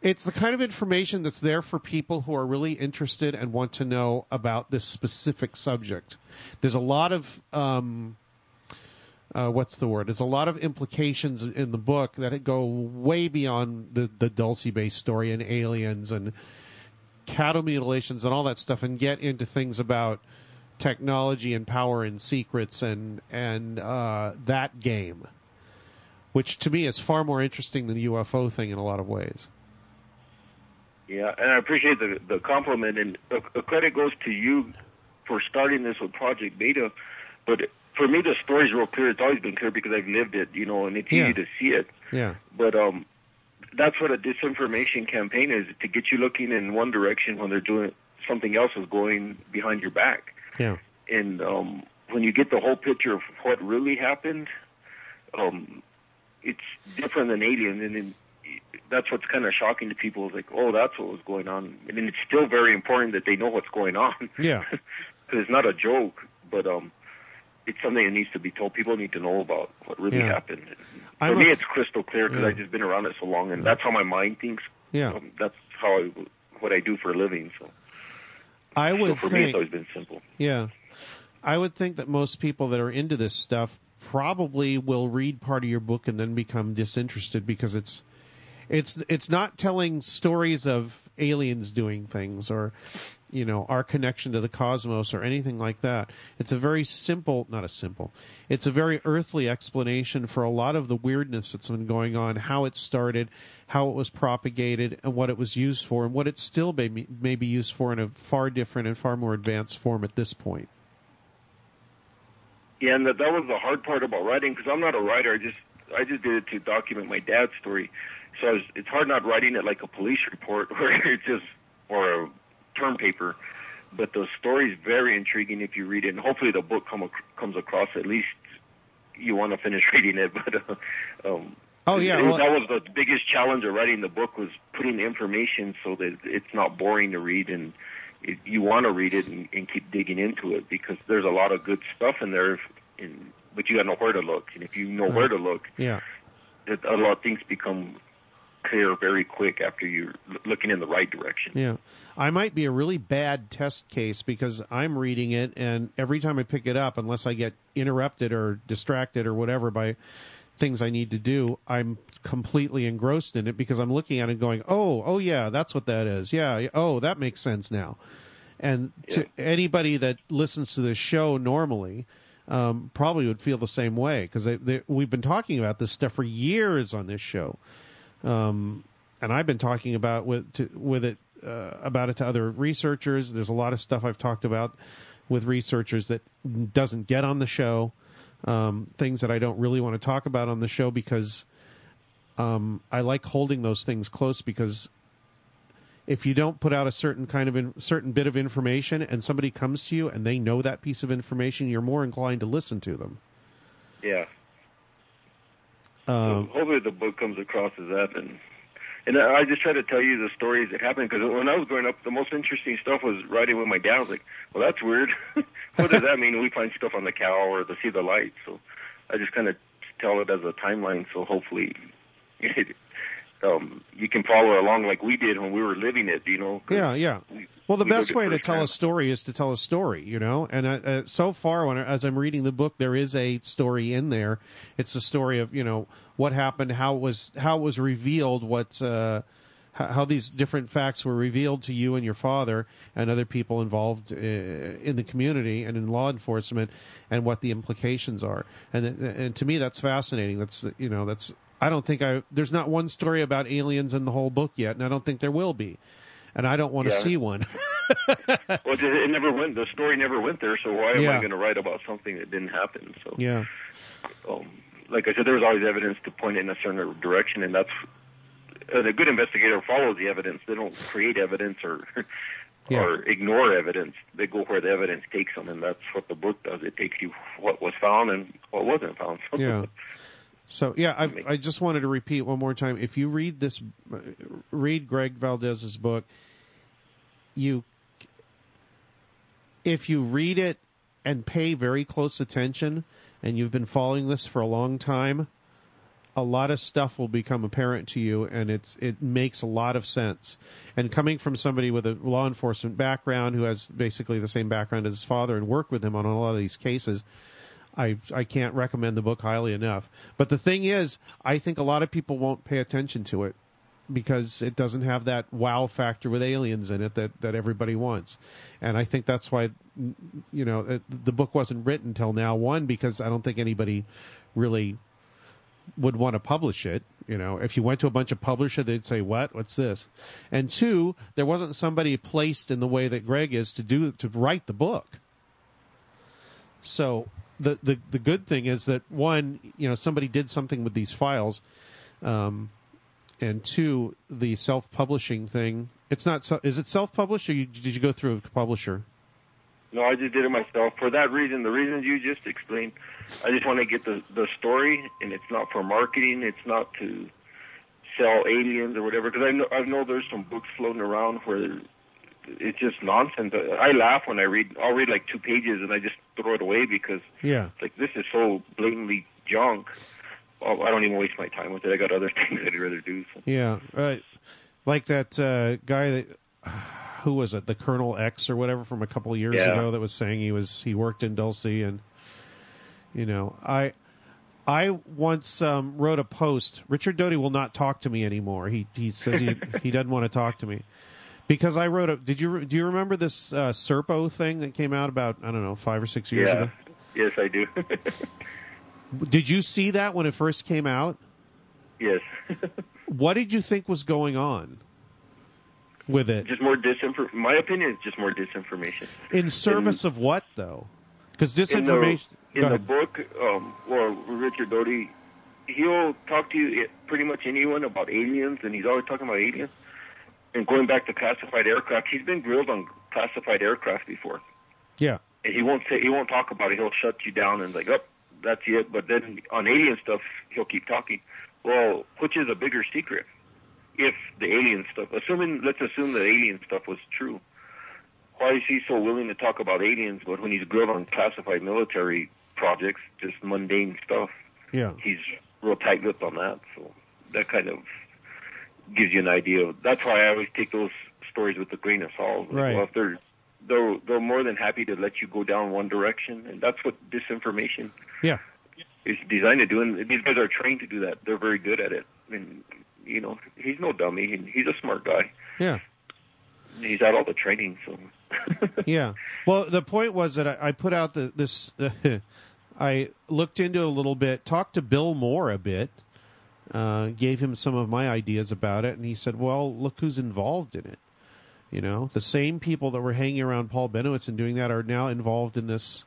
it's the kind of information that's there for people who are really interested and want to know about this specific subject. There's a lot of um, uh, what's the word? There's a lot of implications in the book that go way beyond the the Dulce based story and aliens and cattle mutilations and all that stuff, and get into things about technology and power and secrets and and uh, that game, which to me is far more interesting than the UFO thing in a lot of ways. Yeah, and I appreciate the the compliment, and a, a credit goes to you for starting this with Project Beta. But for me, the story's real clear. It's always been clear because I've lived it, you know, and it's Yeah. easy to see it. Yeah, But um, that's what a disinformation campaign is to get you looking in one direction when they're doing something else is going behind your back. yeah, And um, when you get the whole picture of what really happened, um, it's different than Alien, and then that's what's kind of shocking to people. Is like, oh, that's what was going on, and then it's still very important that they know what's going on. Yeah. [laughs] because it's not a joke, but um, it's something that needs to be told. People need to know about what really Yeah. happened. For I'm me, f- it's crystal clear because Yeah. I've just been around it so long, and that's how my mind thinks. yeah. Um, that's how I, what I do for a living. So, I so would for me, think. it's always been simple. Yeah. I would think that most people that are into this stuff probably will read part of your book and then become disinterested because it's it's it's not telling stories of aliens doing things or you know our connection to the cosmos or anything like that. It's a very simple, not a simple. It's a very earthly explanation for a lot of the weirdness that's been going on, how it started, how it was propagated, and what it was used for, and what it still may may be used for in a far different and far more advanced form at this point. Yeah, and that, that was the hard part about writing because I'm not a writer. I just I just did it to document my dad's story. So was, it's hard not writing it like a police report [laughs] where it's just or a term paper. But the story's very intriguing if you read it, and hopefully the book come ac- comes across. At least you want to finish [laughs] reading it. But uh, um, Oh, yeah, was- well- that was the biggest challenge of writing the book was putting the information so that it's not boring to read and it, you want to read it and, and keep digging into it because there's a lot of good stuff in there. And, but you got to know where to look, and if you know where to look, Yeah. it, a lot of things become clear very quick after you're looking in the right direction. Yeah. I might be a really bad test case because I'm reading it, and every time I pick it up, unless I get interrupted or distracted or whatever by things I need to do, I'm completely engrossed in it because I'm looking at it going, oh, oh, yeah, that's what that is. Yeah. Oh, that makes sense now. And to Yeah. anybody that listens to this show normally, um, probably would feel the same way because they, they, we've been talking about this stuff for years on this show um, and I've been talking about with to, with it uh, about it to other researchers. There's a lot of stuff I've talked about with researchers that doesn't get on the show. Um, things that I don't really want to talk about on the show because um, I like holding those things close because if you don't put out a certain kind of in, certain bit of information and somebody comes to you and they know that piece of information, you're more inclined to listen to them. Yeah. Um, so hopefully the book comes across as that, and and I just try to tell you the stories that happened because when I was growing up, the most interesting stuff was riding with my dad. I was like, well, that's weird. [laughs] what does that mean? We find stuff on the cow or to see the light. So I just kind of tell it as a timeline. So hopefully. [laughs] Um, you can follow along like we did when we were living it, you know. Yeah, yeah. we- Well, the we best way to tell a story is to tell a story, you know. And uh, uh, so far, when I, as I'm reading the book, there is a story in there. It's a story of you know what happened, how it was how it was revealed, what uh, how, these different facts were revealed to you and your father and other people involved uh, in the community and in law enforcement, and what the implications are. And and to me, that's fascinating. That's you know that's I don't think I there's not one story about aliens in the whole book yet, and I don't think there will be. And I don't want to Yeah. see one. [laughs] Well, it, it never went. The story never went there. So why am Yeah. I going to write about something that didn't happen? So yeah. um, like I said, there was always evidence to point in a certain direction, and that's uh, the good investigator follows the evidence. They don't create evidence or [laughs] Yeah. or ignore evidence. They go where the evidence takes them, and that's what the book does. It takes you what was found and what wasn't found. Yeah. [laughs] So yeah, I, I just wanted to repeat one more time. If you read this, read Greg Valdez's book, you, if you read it and pay very close attention, and you've been following this for a long time, a lot of stuff will become apparent to you, and it's it makes a lot of sense. And coming from somebody with a law enforcement background who has basically the same background as his father and worked with him on a lot of these cases, I I can't recommend the book highly enough. But the thing is, I think a lot of people won't pay attention to it because it doesn't have that wow factor with aliens in it that that everybody wants. And I think that's why you know it, the book wasn't written until now. One because I don't think anybody really would want to publish it. You know, if you went to a bunch of publishers, they'd say, "What? What's this?" And two, there wasn't somebody placed in the way that Greg is to do to write the book. So the the the good thing is that one, you know, somebody did something with these files, um, and two, the self publishing thing. It's not. se- Is it self published or you, did you go through a publisher? No, I just did it myself for that reason. The reasons you just explained. I just want to get the the story, and it's not for marketing. It's not to sell aliens or whatever. Because I know I know there's some books floating around where it's just nonsense. I laugh when I read. I'll read like two pages and I just throw it away because Yeah. like this is so blatantly junk. Oh, I don't even waste my time with it. I got other [laughs] things I'd rather do. So. Yeah, uh, like that uh, guy that [sighs] who was it, the Colonel X or whatever from a couple of years Yeah. ago that was saying he was he worked in Dulce and you know I I once um, wrote a post. Richard Doty will not talk to me anymore. He he says he he doesn't want to talk to me because I wrote a. Did you do you remember this uh, Serpo thing that came out about I don't know five or six years Yeah. ago? Yes, I do. [laughs] Did you see that when it first came out? yes. [laughs] What did you think was going on with it? just more disinformation. My opinion is just more disinformation. In service of what, though? Because in the, disinformation. in the book, um, well, Richard Doty, he'll talk to you, pretty much anyone about aliens, and he's always talking about aliens. And going back to classified aircraft, he's been grilled on classified aircraft before, Yeah, and he won't say he won't talk about it. He'll shut you down and like, oh, that's it. But then on alien stuff, he'll keep talking. Well, which is a bigger secret? If the alien stuff, assuming let's assume the alien stuff was true, why is he so willing to talk about aliens? But when he's grilled on classified military projects, just mundane stuff, yeah, he's real tight-lipped on that. So that kind of gives you an idea. Of, that's why I always take those stories with a grain of salt. Right. Well, if they're they're they're more than happy to let you go down one direction, and that's what disinformation Yeah. is designed to do. And these guys are trained to do that. They're very good at it. And you know, he's no dummy. and He's a smart guy. Yeah. He's had all the training, so. [laughs] Yeah. Well, the point was that I, I put out the, this. [laughs] I looked into it a little bit, talked to Bill Moore a bit, uh, gave him some of my ideas about it, and he said, "Well, look who's involved in it. You know, the same people that were hanging around Paul Bennewitz and doing that are now involved in this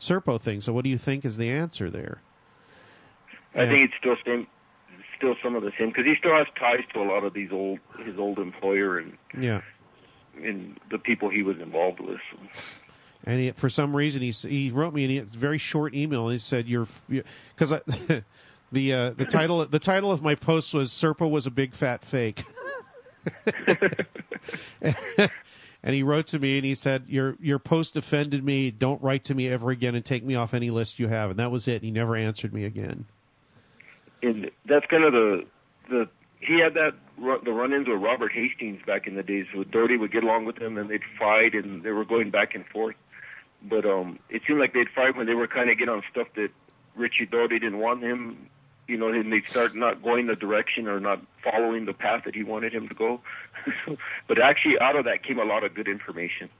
Serpo thing. So, what do you think is the answer there?" I Yeah. think it's still same, still some of the same because he still has ties to a lot of these old his old employer and Yeah. and the people he was involved with. So. And he, for some reason, he he wrote me a very short email and he said, "You're because [laughs] the uh, the title the title of my post was Serpo was a big fat fake." [laughs] and he wrote to me and he said, "Your your post offended me. Don't write to me ever again and take me off any list you have." And that was it. He never answered me again. And that's kind of the the he had that the run-ins with Robert Hastings back in the days. So Doty would get along with him and they'd fight and they were going back and forth. But um, it seemed like they'd fight when they were kind of getting on stuff that Richie Doty didn't want him. You know, and they'd start not going the direction or not following the path that he wanted him to go. [laughs] but actually, out of that came a lot of good information.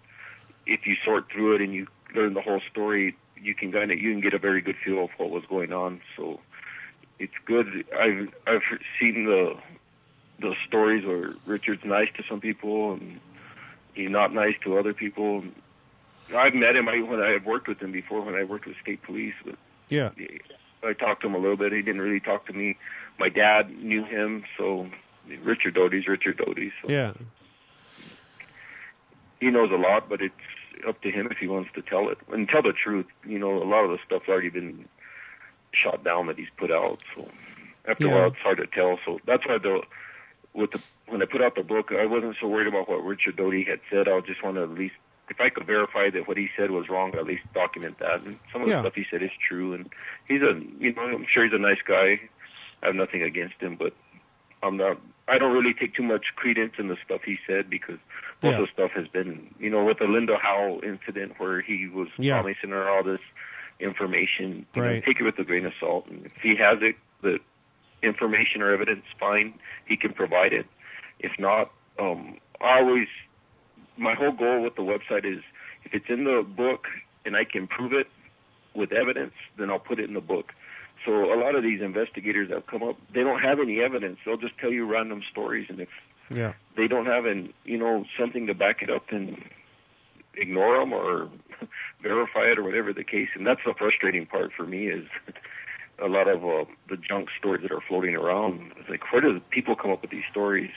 If you sort through it and you learn the whole story, you can kind of you can get a very good feel of what was going on. So it's good. I've I've seen the the stories where Richard's nice to some people and he's not nice to other people. I've met him I, when I had worked with him before when I worked with state police. But Yeah. I talked to him a little bit. He didn't really talk to me. My dad knew him, so Richard Doty's Richard Doty. So Yeah. he knows a lot, but it's up to him if he wants to tell it and tell the truth. You know, a lot of the stuff's already been shot down that he's put out. So after Yeah. a while, it's hard to tell. So that's why the with the when I put out the book, I wasn't so worried about what Richard Doty had said. I just want to at least if I could verify that what he said was wrong, at least document that. And some of the Yeah. stuff he said is true. And he's a you know I'm sure he's a nice guy. I have nothing against him, but I'm not. I don't really take too much credence in the stuff he said because most Yeah. of the stuff has been, you know, with the Linda Howe incident where he was Yeah. promising her all this information. You know, Right. take it with a grain of salt. And if he has it, the information or evidence, fine, he can provide it. If not, um, I always, my whole goal with the website is if it's in the book and I can prove it with evidence, then I'll put it in the book. So a lot of these investigators that come up, they don't have any evidence. They'll just tell you random stories, and if Yeah. they don't have an you know something to back it up, then ignore them or [laughs] verify it or whatever the case. And that's the frustrating part for me is [laughs] a lot of uh, the junk stories that are floating around. It's like where do people come up with these stories?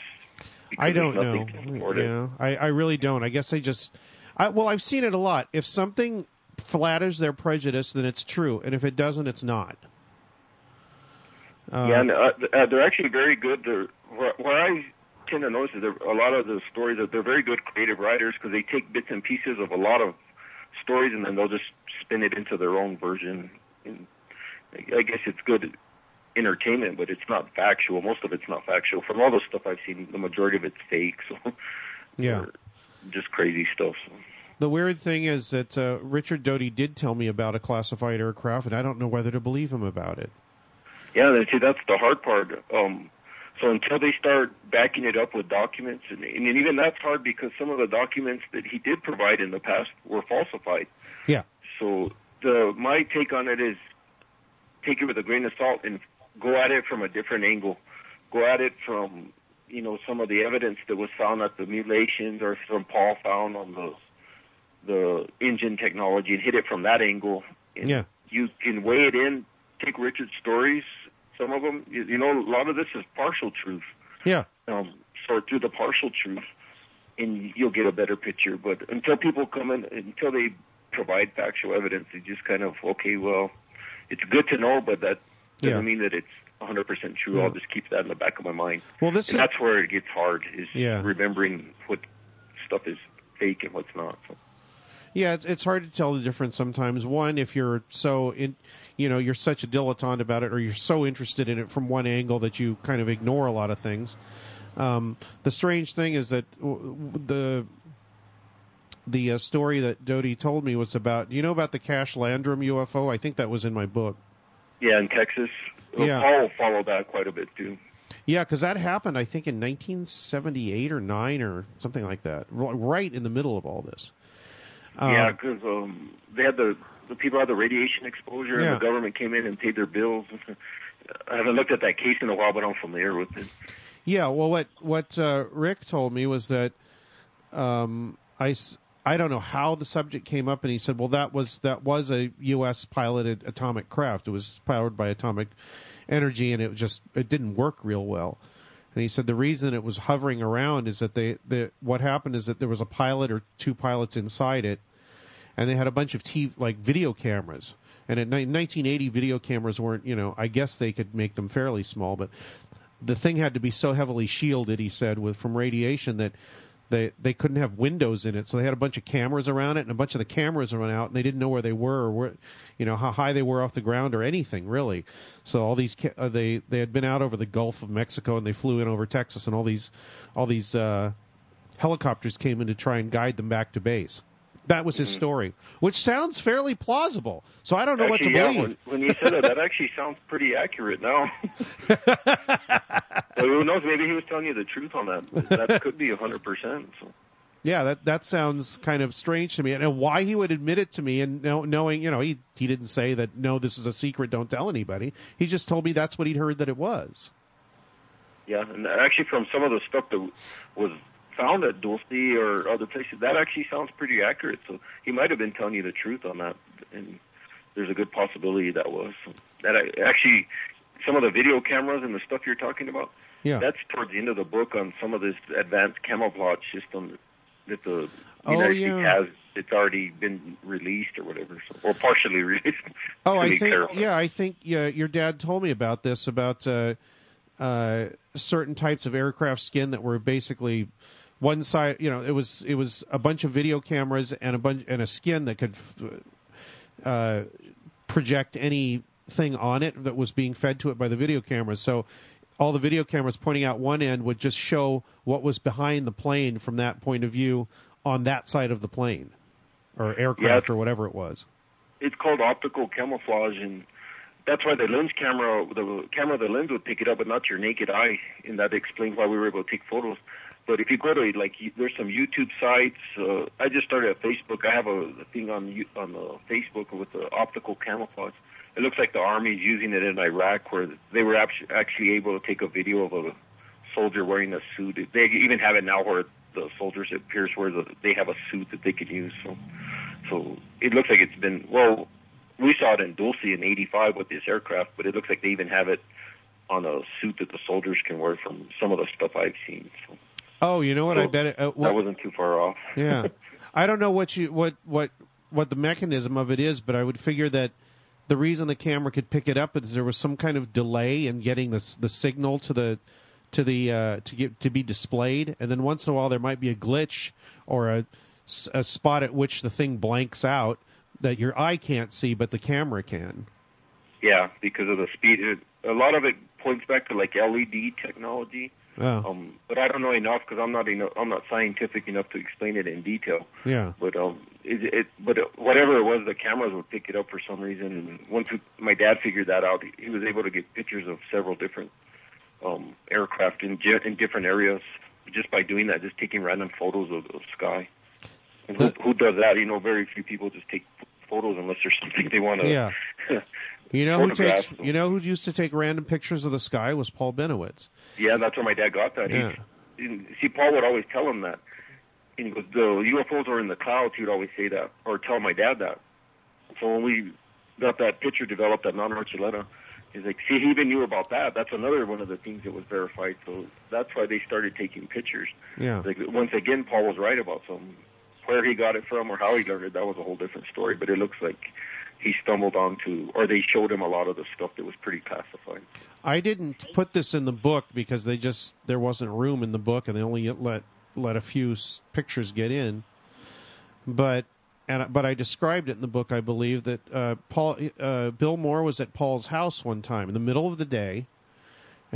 I don't know. You know, I, I really don't. I guess I just, I, well, I've seen it a lot. If something flatters their prejudice, then it's true, and if it doesn't, it's not. Uh, yeah, and uh, they're actually very good. They're, where, where I tend to notice is there, a lot of the stories that they're very good creative writers because they take bits and pieces of a lot of stories and then they'll just spin it into their own version. And I guess it's good entertainment, but it's not factual. Most of it's not factual. From all the stuff I've seen, the majority of it's fake. So Yeah. just crazy stuff. So. The weird thing is that uh, Richard Doty did tell me about a classified aircraft, and I don't know whether to believe him about it. Yeah, see, that's the hard part. Um, so until they start backing it up with documents, and, and even that's hard because some of the documents that he did provide in the past were falsified. Yeah. So the my take on it is take it with a grain of salt and go at it from a different angle. Go at it from you know some of the evidence that was found at the mutilations or from Paul found on the the engine technology and hit it from that angle. And Yeah. You can weigh it in. Take Richard's stories. Some of them, you, you know, a lot of this is partial truth. Yeah. Um, sort through the partial truth, and you'll get a better picture. But until people come in, until they provide factual evidence, they just kind of okay, well, it's good to know, but that doesn't Yeah. mean that it's 100% true. Yeah. I'll just keep that in the back of my mind. Well, this and is that's where it gets hard is Yeah. remembering what stuff is fake and what's not. So. Yeah, it's it's hard to tell the difference sometimes. One, if you're so in, you know, you're such a dilettante about it, or you're so interested in it from one angle that you kind of ignore a lot of things. Um, the strange thing is that the the uh, story that Doty told me was about. Do you know about the Cash Landrum UFO? I think that was in my book. Yeah, in Texas. Yeah. Paul followed that quite a bit too. Yeah, because that happened, I think, in 1978 or nine or something like that, right in the middle of all this. Um, yeah, because um, they had the the people had the radiation exposure, Yeah. and the government came in and paid their bills. [laughs] I haven't looked at that case in a while, but I'm familiar with it. Yeah, well, what what uh, Rick told me was that um, I I don't know how the subject came up, and he said, well, that was that was a U.S. piloted atomic craft. It was powered by atomic energy, and it just it didn't work real well. And he said the reason it was hovering around is that they the what happened is that there was a pilot or two pilots inside it, and they had a bunch of TV, like video cameras. And in 1980, video cameras weren't, you know, I guess they could make them fairly small, but the thing had to be so heavily shielded, he said, with from radiation that they they couldn't have windows in it. So they had a bunch of cameras around it, and a bunch of the cameras went out, and they didn't know where they were or where, you know, how high they were off the ground or anything really. So all these ca- uh, they they had been out over the Gulf of Mexico, and they flew in over Texas, and all these all these uh, helicopters came in to try and guide them back to base. That was his story, which sounds fairly plausible. So I don't know actually, what to yeah, believe. when, when you said it, that actually sounds pretty accurate now. [laughs] But who knows? Maybe he was telling you the truth on that. That could be a hundred percent. So. Yeah, that that sounds kind of strange to me, and why he would admit it to me, and know, knowing, you know, he he didn't say that no, this is a secret, don't tell anybody. He just told me that's what he'd heard that it was. Yeah, and actually, from some of the stuff that was found at Dulce or other places, that actually sounds pretty accurate. So he might have been telling you the truth on that, and there's a good possibility that was that. I, actually, some of the video cameras and the stuff you're talking about, Yeah. that's towards the end of the book on some of this advanced camouflage system that the Oh, United yeah. States has. It's already been released or whatever, so, or partially [laughs] released. Oh, I think careful. yeah, I think yeah, your dad told me about this about uh, uh, certain types of aircraft skin that were basically one side. You know, it was it was a bunch of video cameras and a bunch and a skin that could uh, project anything on it that was being fed to it by the video cameras. So all the video cameras pointing out one end would just show what was behind the plane from that point of view on that side of the plane or aircraft or whatever it was. it's called optical camouflage, and that's why the lens camera, the camera, the lens would pick it up, but not your naked eye, and that explains why we were able to take photos. But if you go to like, there's some YouTube sites. Uh, I just started a Facebook. I have a, a thing on on the Facebook with the optical camouflage. It looks like the army's using it in Iraq, where they were actu- actually able to take a video of a soldier wearing a suit. They even have it now where the soldiers it appears where the, they have a suit that they could use. So, so it looks like it's been well. We saw it in Dulce in '85 with this aircraft, but it looks like they even have it on a suit that the soldiers can wear from some of the stuff I've seen. So Oh, you know what? I bet it. Uh, that wasn't too far off. [laughs] yeah, I don't know what you what what what the mechanism of it is, but I would figure that the reason the camera could pick it up is there was some kind of delay in getting the the signal to the to the uh, to get to be displayed, and then once in a while there might be a glitch or a, a spot at which the thing blanks out that your eye can't see, but the camera can. Yeah, because of the speed. It, a lot of it points back to like LED technology. Oh, Um, but I don't know enough because I'm not enough, I'm not scientific enough to explain it in detail. yeah. But um, it, it but whatever it was, the cameras would pick it up for some reason. And once we, my dad figured that out, he was able to get pictures of several different um, aircraft in in different areas just by doing that, just taking random photos of the sky. And who, who does that? You know, very few people just take photos unless there's something they want to. Yeah. [laughs] You know who takes you know who used to take random pictures of the sky was Paul Bennewitz. Yeah, that's where my dad got that. Yeah. He, see, Paul would always tell him that. And he goes, the UFOs are in the clouds. He would always say that, or tell my dad that. So when we got that picture developed at Mount Archuleta, he's like, see, he even knew about that. That's another one of the things that was verified. So that's why they started taking pictures. Yeah. Like once again, Paul was right about something. Where he got it from or how he learned it, that was a whole different story. But it looks like he stumbled onto, or they showed him a lot of the stuff that was pretty classified. I didn't put this in the book because they just there wasn't room in the book, and they only let let a few pictures get in. But and but I described it in the book. I believe that uh, Paul uh, Bill Moore was at Paul's house one time in the middle of the day,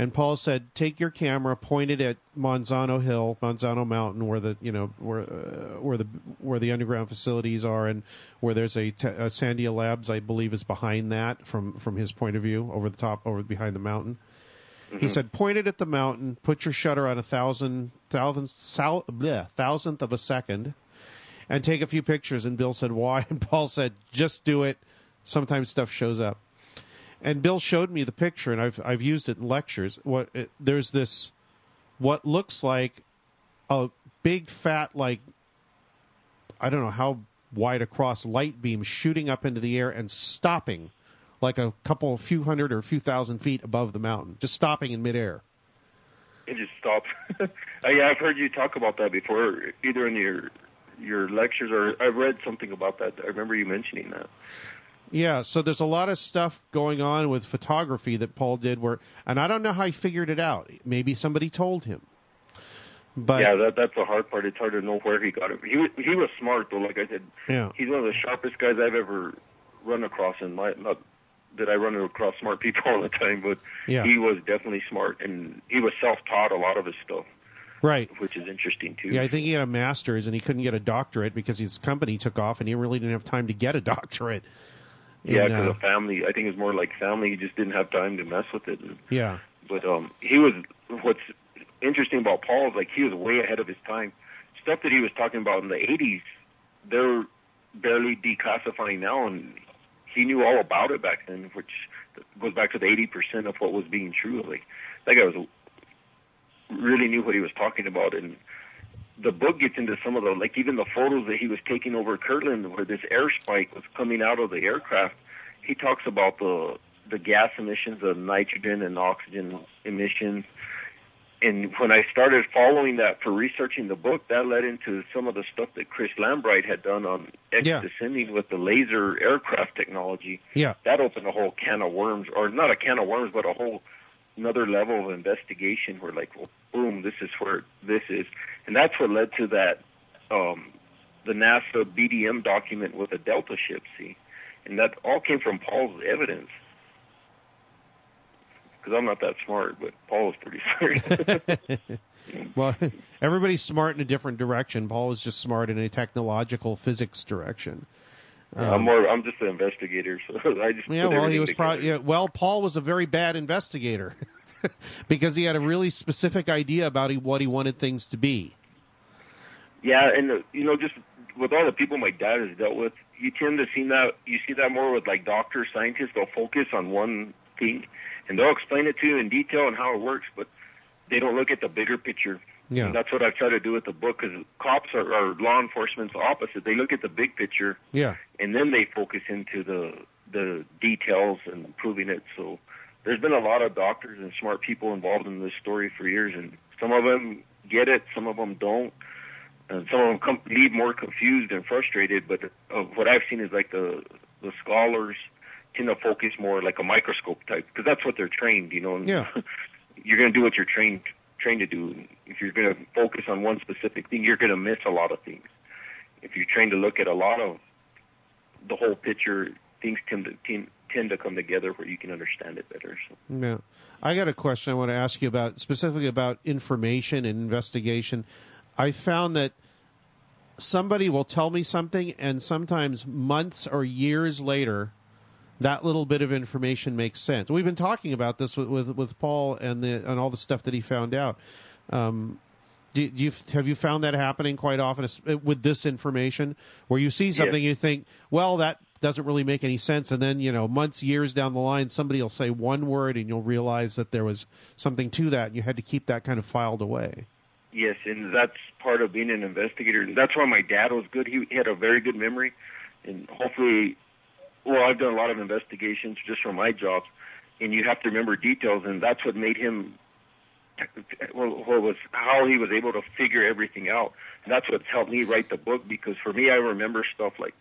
And Paul said, "Take your camera, point it at Manzano Hill, Manzano Mountain, where the you know where uh, where the where the underground facilities are, and where there's a, te- a Sandia Labs, I believe, is behind that from from his point of view, over the top, over behind the mountain." He said, "Point it at the mountain, put your shutter on a thousand thousand sal- bleh, thousandth of a second, and take a few pictures." And Bill said, "Why?" [laughs] And Paul said, "Just do it. Sometimes stuff shows up." And Bill showed me the picture, and I've I've used it in lectures. What it, there's this, what looks like a big fat like I don't know how wide across light beam shooting up into the air and stopping, like a couple, a few hundred or a few thousand feet above the mountain, just stopping in midair. It just stopped. [laughs] Oh, yeah, I've heard you talk about that before, either in your your lectures or I've read something about that. I remember you mentioning that. Yeah, so there's a lot of stuff going on with photography that Paul did where and I don't know how he figured it out. Maybe somebody told him. But yeah, that that's the hard part. It's hard to know where he got it. He was, he was smart though. Like I said, yeah. he's one of the sharpest guys I've ever run across in my not that I run across smart people all the time, but Yeah. he was definitely smart and he was self-taught a lot of his stuff, Right. which is interesting too. Yeah, I think he had a master's and he couldn't get a doctorate because his company took off and he really didn't have time to get a [laughs] doctorate. Yeah, because uh, of family. I think it's more like family. He just didn't have time to mess with it. And, yeah. but um, he was. What's interesting about Paul is like he was way ahead of his time. Stuff that he was talking about in the '80s, they're barely declassifying now, and he knew all about it back then, which goes back to the 80% of what was being true. Like that guy was really knew what he was talking about, and the book gets into some of the like even the photos that he was taking over Kirtland, where this air spike was coming out of the aircraft. He talks about the the gas emissions, the nitrogen and oxygen emissions. And when I started following that for researching the book, that led into some of the stuff that Chris Lambright had done on X Yeah. descending with the laser aircraft technology. Yeah. That opened a whole can of worms, or not a can of worms, but a whole another level of investigation where like, well, boom, this is where this is, and that's what led to that, um, the NASA BDM document with the Delta ship. See, and that all came from Paul's evidence. Because I'm not that smart, but Paul is pretty [laughs] smart. [laughs] Well, everybody's smart in a different direction. Paul is just smart in a technological physics direction. I'm more. I'm just an investigator, [laughs] so I just Um, Yeah, well, he was probably yeah, well. Paul was a very bad investigator [laughs] because he had a really specific idea about he, what he wanted things to be. Yeah, and uh, you know, just with all the people my dad has dealt with, you tend to see that you see that more with like doctors, scientists. They'll focus on one thing, and they'll explain it to you in detail and how it works, but they don't look at the bigger picture. Yeah. And that's what I try to do with the book because cops are, are law enforcement's opposite. They look at the big picture Yeah, and then they focus into the the details and proving it. So there's been a lot of doctors and smart people involved in this story for years, and some of them get it, some of them don't, and some of them come, leave more confused and frustrated. But uh, what I've seen is like the the scholars tend to focus more like a microscope type because that's what they're trained, you know. and Yeah. [laughs] you're going to do what you're trained trained to do. If you're going to focus on one specific thing, you're going to miss a lot of things. If you're trained to look at a lot of the whole picture, things tend to tend, tend to come together where you can understand it better. So. yeah. I got a question I want to ask you about specifically about information and investigation. I found that somebody will tell me something, and sometimes months or years later, that little bit of information makes sense. We've been talking about this with with, with Paul and the and all the stuff that he found out. Um, do, do you have you found that happening quite often with this information, where you see something you think, well, that doesn't really make any sense, and then you know, months, years down the line, somebody will say one word, and you'll realize that there was something to that, and you had to keep that kind of filed away. Yes, and that's part of being an investigator. That's why my dad was good. He had a very good memory, and hopefully, well, I've done a lot of investigations just for my jobs, and you have to remember details, and that's what made him. Well, what was how he was able to figure everything out. And that's what's helped me write the book because for me, I remember stuff like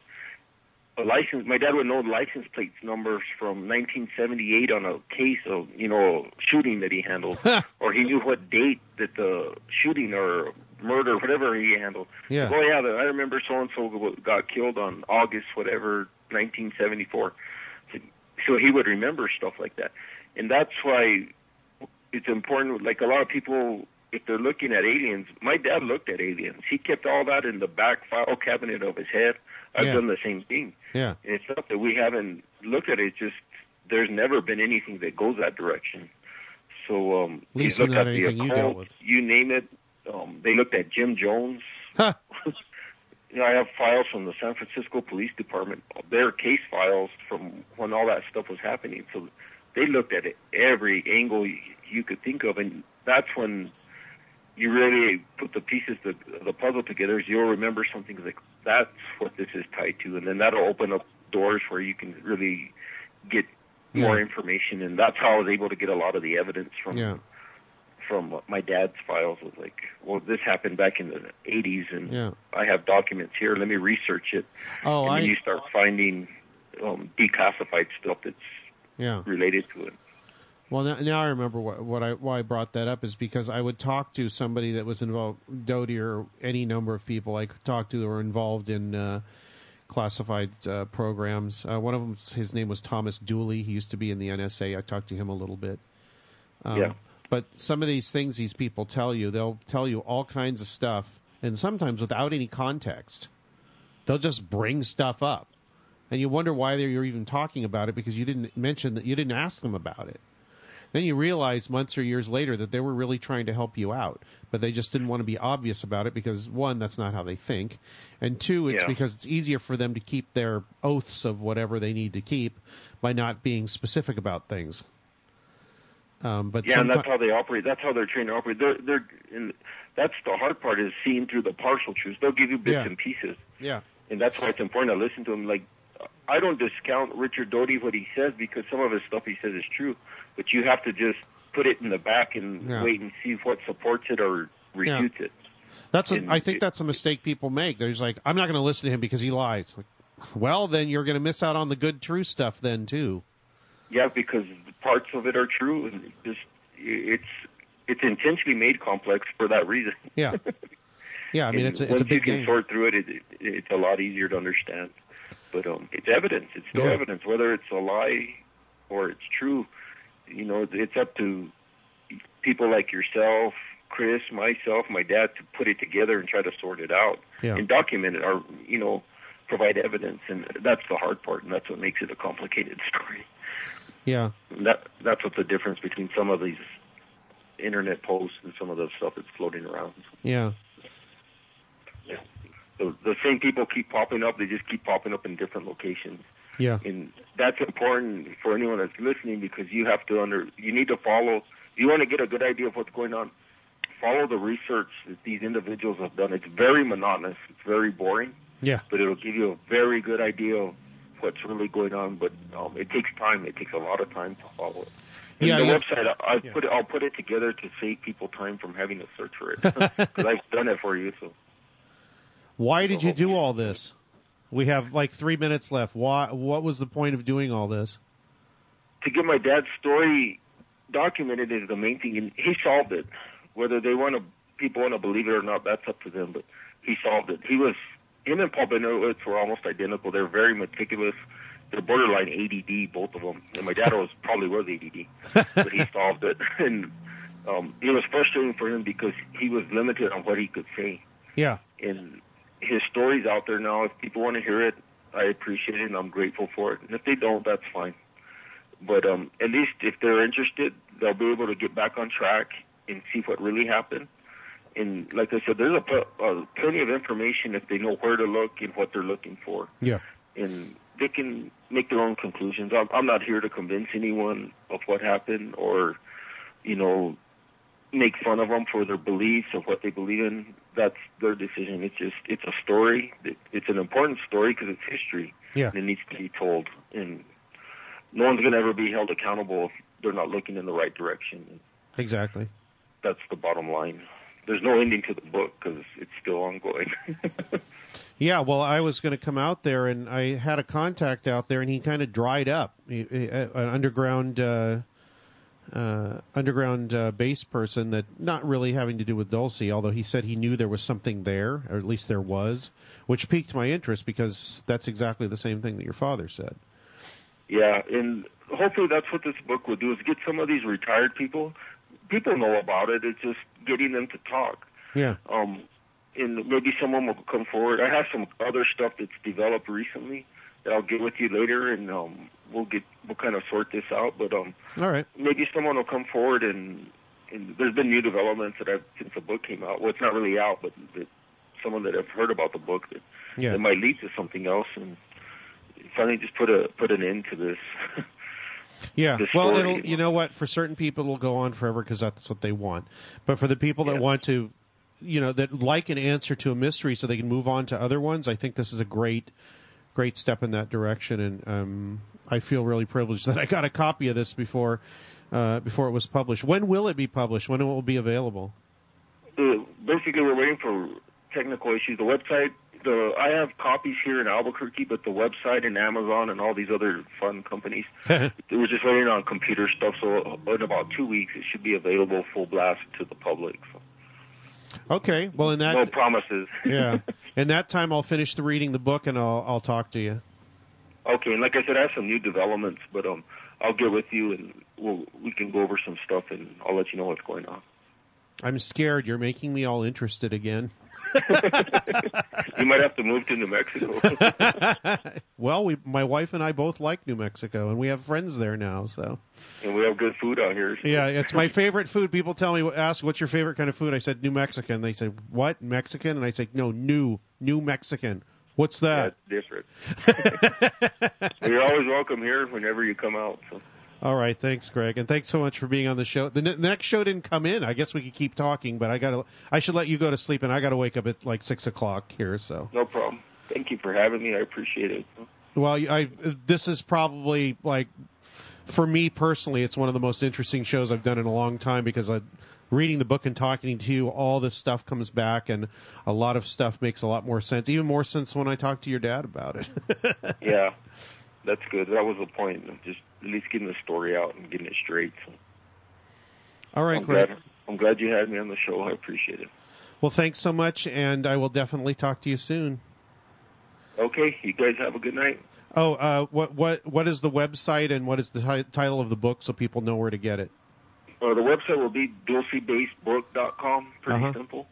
a license. My dad would know license plate numbers from 1978 on a case of you know shooting that he handled, [laughs] or he knew what date that the shooting or murder, whatever he handled. Yeah. Oh yeah, the- I remember so and so got killed on August whatever 1974. So, so he would remember stuff like that, and that's why it's important. Like a lot of people, if they're looking at aliens, my dad looked at aliens. He kept all that in the back file cabinet of his head. I've Yeah. done the same thing. Yeah. And it's not that we haven't looked at it. It's just there's never been anything that goes that direction. So um, At least he's looked not at the you occult. You name it. Um, they looked at Jim Jones. Huh. [laughs] you know, I have files from the San Francisco Police Department, their case files from when all that stuff was happening. So they looked at it every angle you, you could think of, and that's when you really put the pieces of the puzzle together. Is you'll remember something like that's what this is tied to, and then that'll open up doors where you can really get more information, and that's how I was able to get a lot of the evidence from Yeah. From my dad's files was like, well, this happened back in the 80s, and Yeah. I have documents here. Let me research it. Oh, and then I- you start finding um, declassified stuff that's Yeah. related to it. Well, now, now I remember what, what I why I brought that up is because I would talk to somebody that was involved, Doty or any number of people I could talk to that were involved in uh, classified uh, programs. Uh, one of them, his name was Thomas Dooley. He used to be in the NSA. I talked to him a little bit. Um, Yeah. But some of these things these people tell you, they'll tell you all kinds of stuff, and sometimes without any context. They'll just bring stuff up, and you wonder why they're even talking about it because you didn't mention that you didn't ask them about it. Then you realize months or years later that they were really trying to help you out, but they just didn't want to be obvious about it because one, that's not how they think, and two, it's Yeah. because it's easier for them to keep their oaths of whatever they need to keep by not being specific about things. Um, but Yeah, and that's how they operate. That's how they're trained to operate. They're they're and that's the hard part is seeing through the partial truths. They'll give you bits Yeah. and pieces, yeah, and that's why it's important to listen to them. Like I don't discount Richard Doty what he says because some of his stuff he says is true, but you have to just put it in the back and Yeah. wait and see what supports it or refutes it. That's a, And I think it- that's a mistake people make. They're just like, I'm not going to listen to him because he lies. Like, well, then you're going to miss out on the good, true stuff then too. Yeah, because parts of it are true, and just it's it's intentionally made complex for that reason. Yeah, yeah. I mean, [laughs] it's a, it's once a big you can game. sort through it, it, it, it's a lot easier to understand. But um, it's evidence. It's still Yeah. evidence, whether it's a lie or it's true. You know, it's up to people like yourself, Chris, myself, my dad, to put it together and try to sort it out Yeah. and document it, or you know, provide evidence. And that's the hard part, and that's what makes it a complicated [laughs] story. Yeah, that that's what the difference between some of these internet posts and some of the stuff that's floating around. yeah, The, the same people keep popping up. They just keep popping up in different locations, yeah, and that's important for anyone that's listening because you have to under you need to follow. If you want to get a good idea of what's going on, follow the research that these individuals have done. It's very monotonous. It's very boring, yeah, but it'll give you a very good idea of what's really going on. But um, it takes time. It takes a lot of time to follow it. And Yeah, the yeah. website, I, I Yeah. put it, I'll put it together to save people time from having to search for it [laughs] because I've done it for you. So Why did you do all this? We have like three minutes left. Why? What was the point of doing all this? to get my dad's story documented is the main thing, and he solved it. Whether they want to, people want to believe it or not, that's up to them. But he solved it. He was him and Paul Bennewitz were almost identical. They're very meticulous. They're borderline ADD, both of them. And my dad was probably was ADD, but he [laughs] solved it. [laughs] And um, it was frustrating for him because he was limited on what he could say. Yeah, And his story's out there now. If people want to hear it, I appreciate it and I'm grateful for it. And if they don't, that's fine. But um, at least if they're interested, they'll be able to get back on track and see what really happened. And like I said, there's a, pl- uh, plenty of information if they know where to look and what they're looking for. yeah, And they can make their own conclusions. I'm, I'm not here to convince anyone of what happened or, you know, make fun of them for their beliefs or what they believe in. That's their decision. It's just it's a story. It's an important story because it's history. Yeah. and it needs to be told. And no one's going to ever be held accountable if they're not looking in the right direction. exactly. That's the bottom line. There's no ending to the book because it's still ongoing. [laughs] Yeah, well, I was going to come out there, and I had a contact out there, and he kind of dried up. He, he- uh, an underground, uh, uh, underground uh, base person that not really having to do with Dulce, although he said he knew there was something there, or at least there was, which piqued my interest because that's exactly the same thing that your father said. Yeah, and hopefully that's what this book will do is get some of these retired people people know about it. It's just getting them to talk. Yeah. Um, and maybe someone will come forward. I have some other stuff that's developed recently that I'll get with you later, and um, we'll get we'll kind of sort this out. But um, All right. maybe someone will come forward and and there's been new developments that I've since the book came out. Well, it's not really out, but that someone that I've heard about the book that Yeah. that might lead to something else and finally just put a put an end to this. [laughs] Yeah. Well, it'll you know. you know what for certain people it'll go on forever because that's what they want. But for the people that Yeah. want to, you know, that like an answer to a mystery so they can move on to other ones, I think this is a great, great step in that direction. And um, I feel really privileged [laughs] that I got a copy of this before uh, before it was published. When will it be published? When will it be available? the, basically we're waiting for technical issues. The website, the I have copies here in Albuquerque, but the website and Amazon and all these other fun companies, [laughs] we're just waiting on computer stuff. So in about two weeks, it should be available full blast to the public. So okay. Well, in that no promises. [laughs] yeah, in that time I'll finish the reading the book and I'll I'll talk to you. okay, and like I said, I have some new developments, but um, I'll get with you and we'll we can go over some stuff and I'll let you know what's going on. I'm scared. You're making me all interested again. [laughs] You might have to move to New Mexico. [laughs] Well, we, my wife and I both like New Mexico, and we have friends there now. So, and we have good food out here. so- yeah, it's my favorite food. People tell me, ask, "What's your favorite kind of food?" I said, "New Mexican." They said, "What Mexican?" And I say, "No, new, new Mexican." What's that? That's different. [laughs] You're always welcome here whenever you come out. So. All right, thanks, Greg, and thanks so much for being on the show. The, the next show didn't come in. I guess we could keep talking, but I got to. I should let you go to sleep, and I got to wake up at like six o'clock here. So, No problem. Thank you for having me. I appreciate it. well, I this is probably like for me personally, it's one of the most interesting shows I've done in a long time because I, reading the book and talking to you, all this stuff comes back, and a lot of stuff makes a lot more sense. Even more sense when I talked to your dad about it. [laughs] Yeah, that's good. That was the point. Just at least getting the story out and getting it straight. So all right, I'm Greg. glad. I'm glad you had me on the show. I appreciate it. Well, thanks so much, and I will definitely talk to you soon. Okay, you guys have a good night. Oh, uh, what what what is the website and what is the ti- title of the book so people know where to get it? Uh, the website will be dulcebasebook.com. Pretty Uh-huh. simple.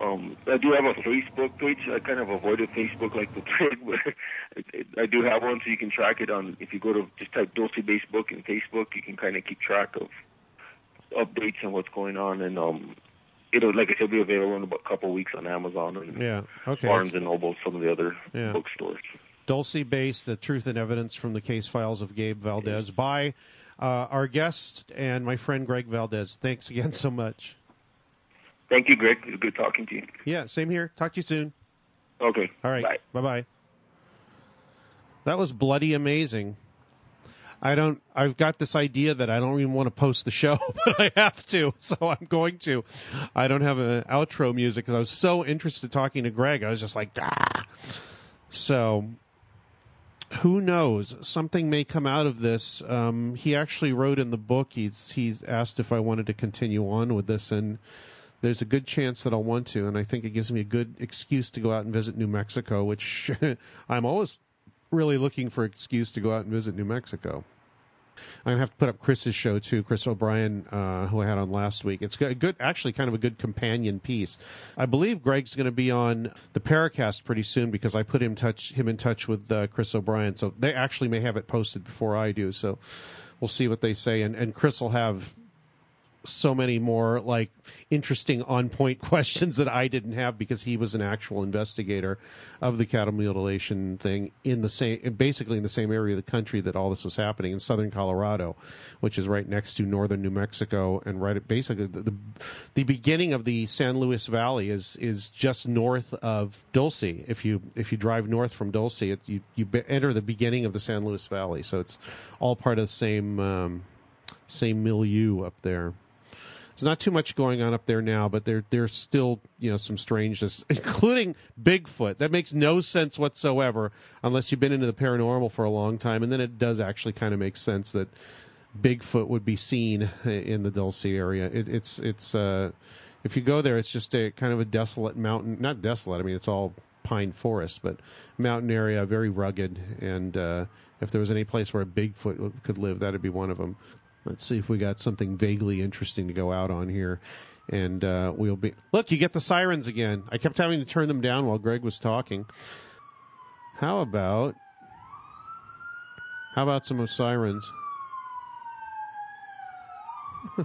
Um, I do have a Facebook page. I kind of avoided Facebook like the [laughs] plague, but I, I do have one, so you can track it on. If you go to just type Dulce Base Book in Facebook, you can kind of keep track of updates and what's going on. And um, it'll, like I said, be available in about a couple of weeks on Amazon and Yeah. Okay. Barnes and Noble, some of the other Yeah. bookstores. Dulce Base, The Truth and Evidence from the Case Files of Gabe Valdez by uh, our guest and my friend Greg Valdez. Thanks again so much. Thank you, Greg. It was good talking to you. Yeah, same here. Talk to you soon. Okay. All right. Bye. Bye. That was bloody amazing. I don't. I've got this idea that I don't even want to post the show, [laughs] but I have to, so I'm going to. I don't have an outro music because I was so interested talking to Greg. I was just like, ah. So, who knows? Something may come out of this. Um, he actually wrote in the book. He's he's asked if I wanted to continue on with this, and there's a good chance that I'll want to, and I think it gives me a good excuse to go out and visit New Mexico, which [laughs] I'm always really looking for excuse to go out and visit New Mexico. I'm gonna have to put up Chris's show too, Chris O'Brien, uh, who I had on last week. It's a good, actually, kind of a good companion piece. I believe Greg's going to be on the Paracast pretty soon because I put him touch him in touch with uh, Chris O'Brien, so they actually may have it posted before I do. So we'll see what they say, and and Chris will have so many more like interesting on point [laughs] questions that I didn't have because he was an actual investigator of the cattle mutilation thing in the same basically in the same area of the country that all this was happening in southern Colorado which is right next to northern New Mexico and right at basically the the, the beginning of the San Luis Valley is is just north of Dulce. If you if you drive north from Dulce it, you you enter the beginning of the San Luis Valley. So it's all part of the same um, same milieu up there there's not too much going on up there now, but there there's still you know some strangeness, [laughs] including Bigfoot. That makes no sense whatsoever unless you've been into the paranormal for a long time, and then it does actually kind of make sense that Bigfoot would be seen in the Dulce area. It, it's it's uh, if you go there, it's just a kind of a desolate mountain, not desolate. I mean, it's all pine forest, but mountain area, very rugged, and uh, if there was any place where a Bigfoot could live, that'd be one of them Let's see if we got something vaguely interesting to go out on here. And uh, we'll be. Look, you get the sirens again. I kept having to turn them down while Greg was talking. How about. How about some of sirens? [laughs]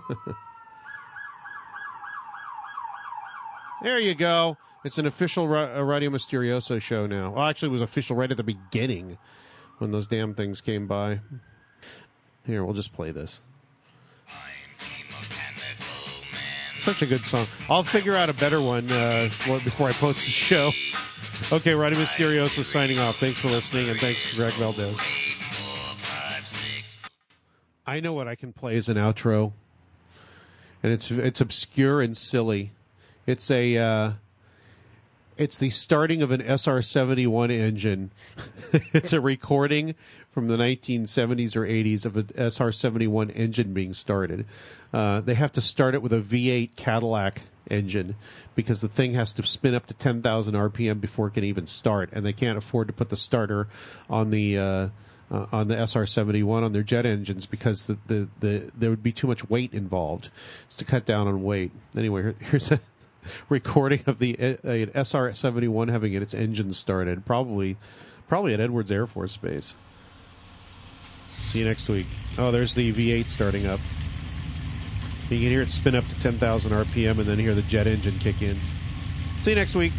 there you go. It's an official Radio Mysterioso show now. Well, actually, it was official right at the beginning when those damn things came by. Here, we'll just play this. Such a good song. I'll figure out a better one uh, before I post the show. Okay, Radio Mysterioso signing off. Thanks for listening, and thanks to Greg Valdez. I know what I can play as an outro, and it's it's obscure and silly. It's a uh, it's the starting of an SR seventy one engine. [laughs] it's a recording from the 1970s or 80s of an SR 71 engine being started. Uh, they have to start it with a V8 Cadillac engine because the thing has to spin up to 10,000 RPM before it can even start, and they can't afford to put the starter on the. Uh, uh, on the SR71 on their jet engines because the, the, the there would be too much weight involved. It's to cut down on weight. Anyway, here, here's a [laughs] recording of the uh, SR71 having its engine started, probably probably at Edwards Air Force Base. See you next week. Oh, there's the V8 starting up. You can hear it spin up to 10,000 RPM and then hear the jet engine kick in. See you next week.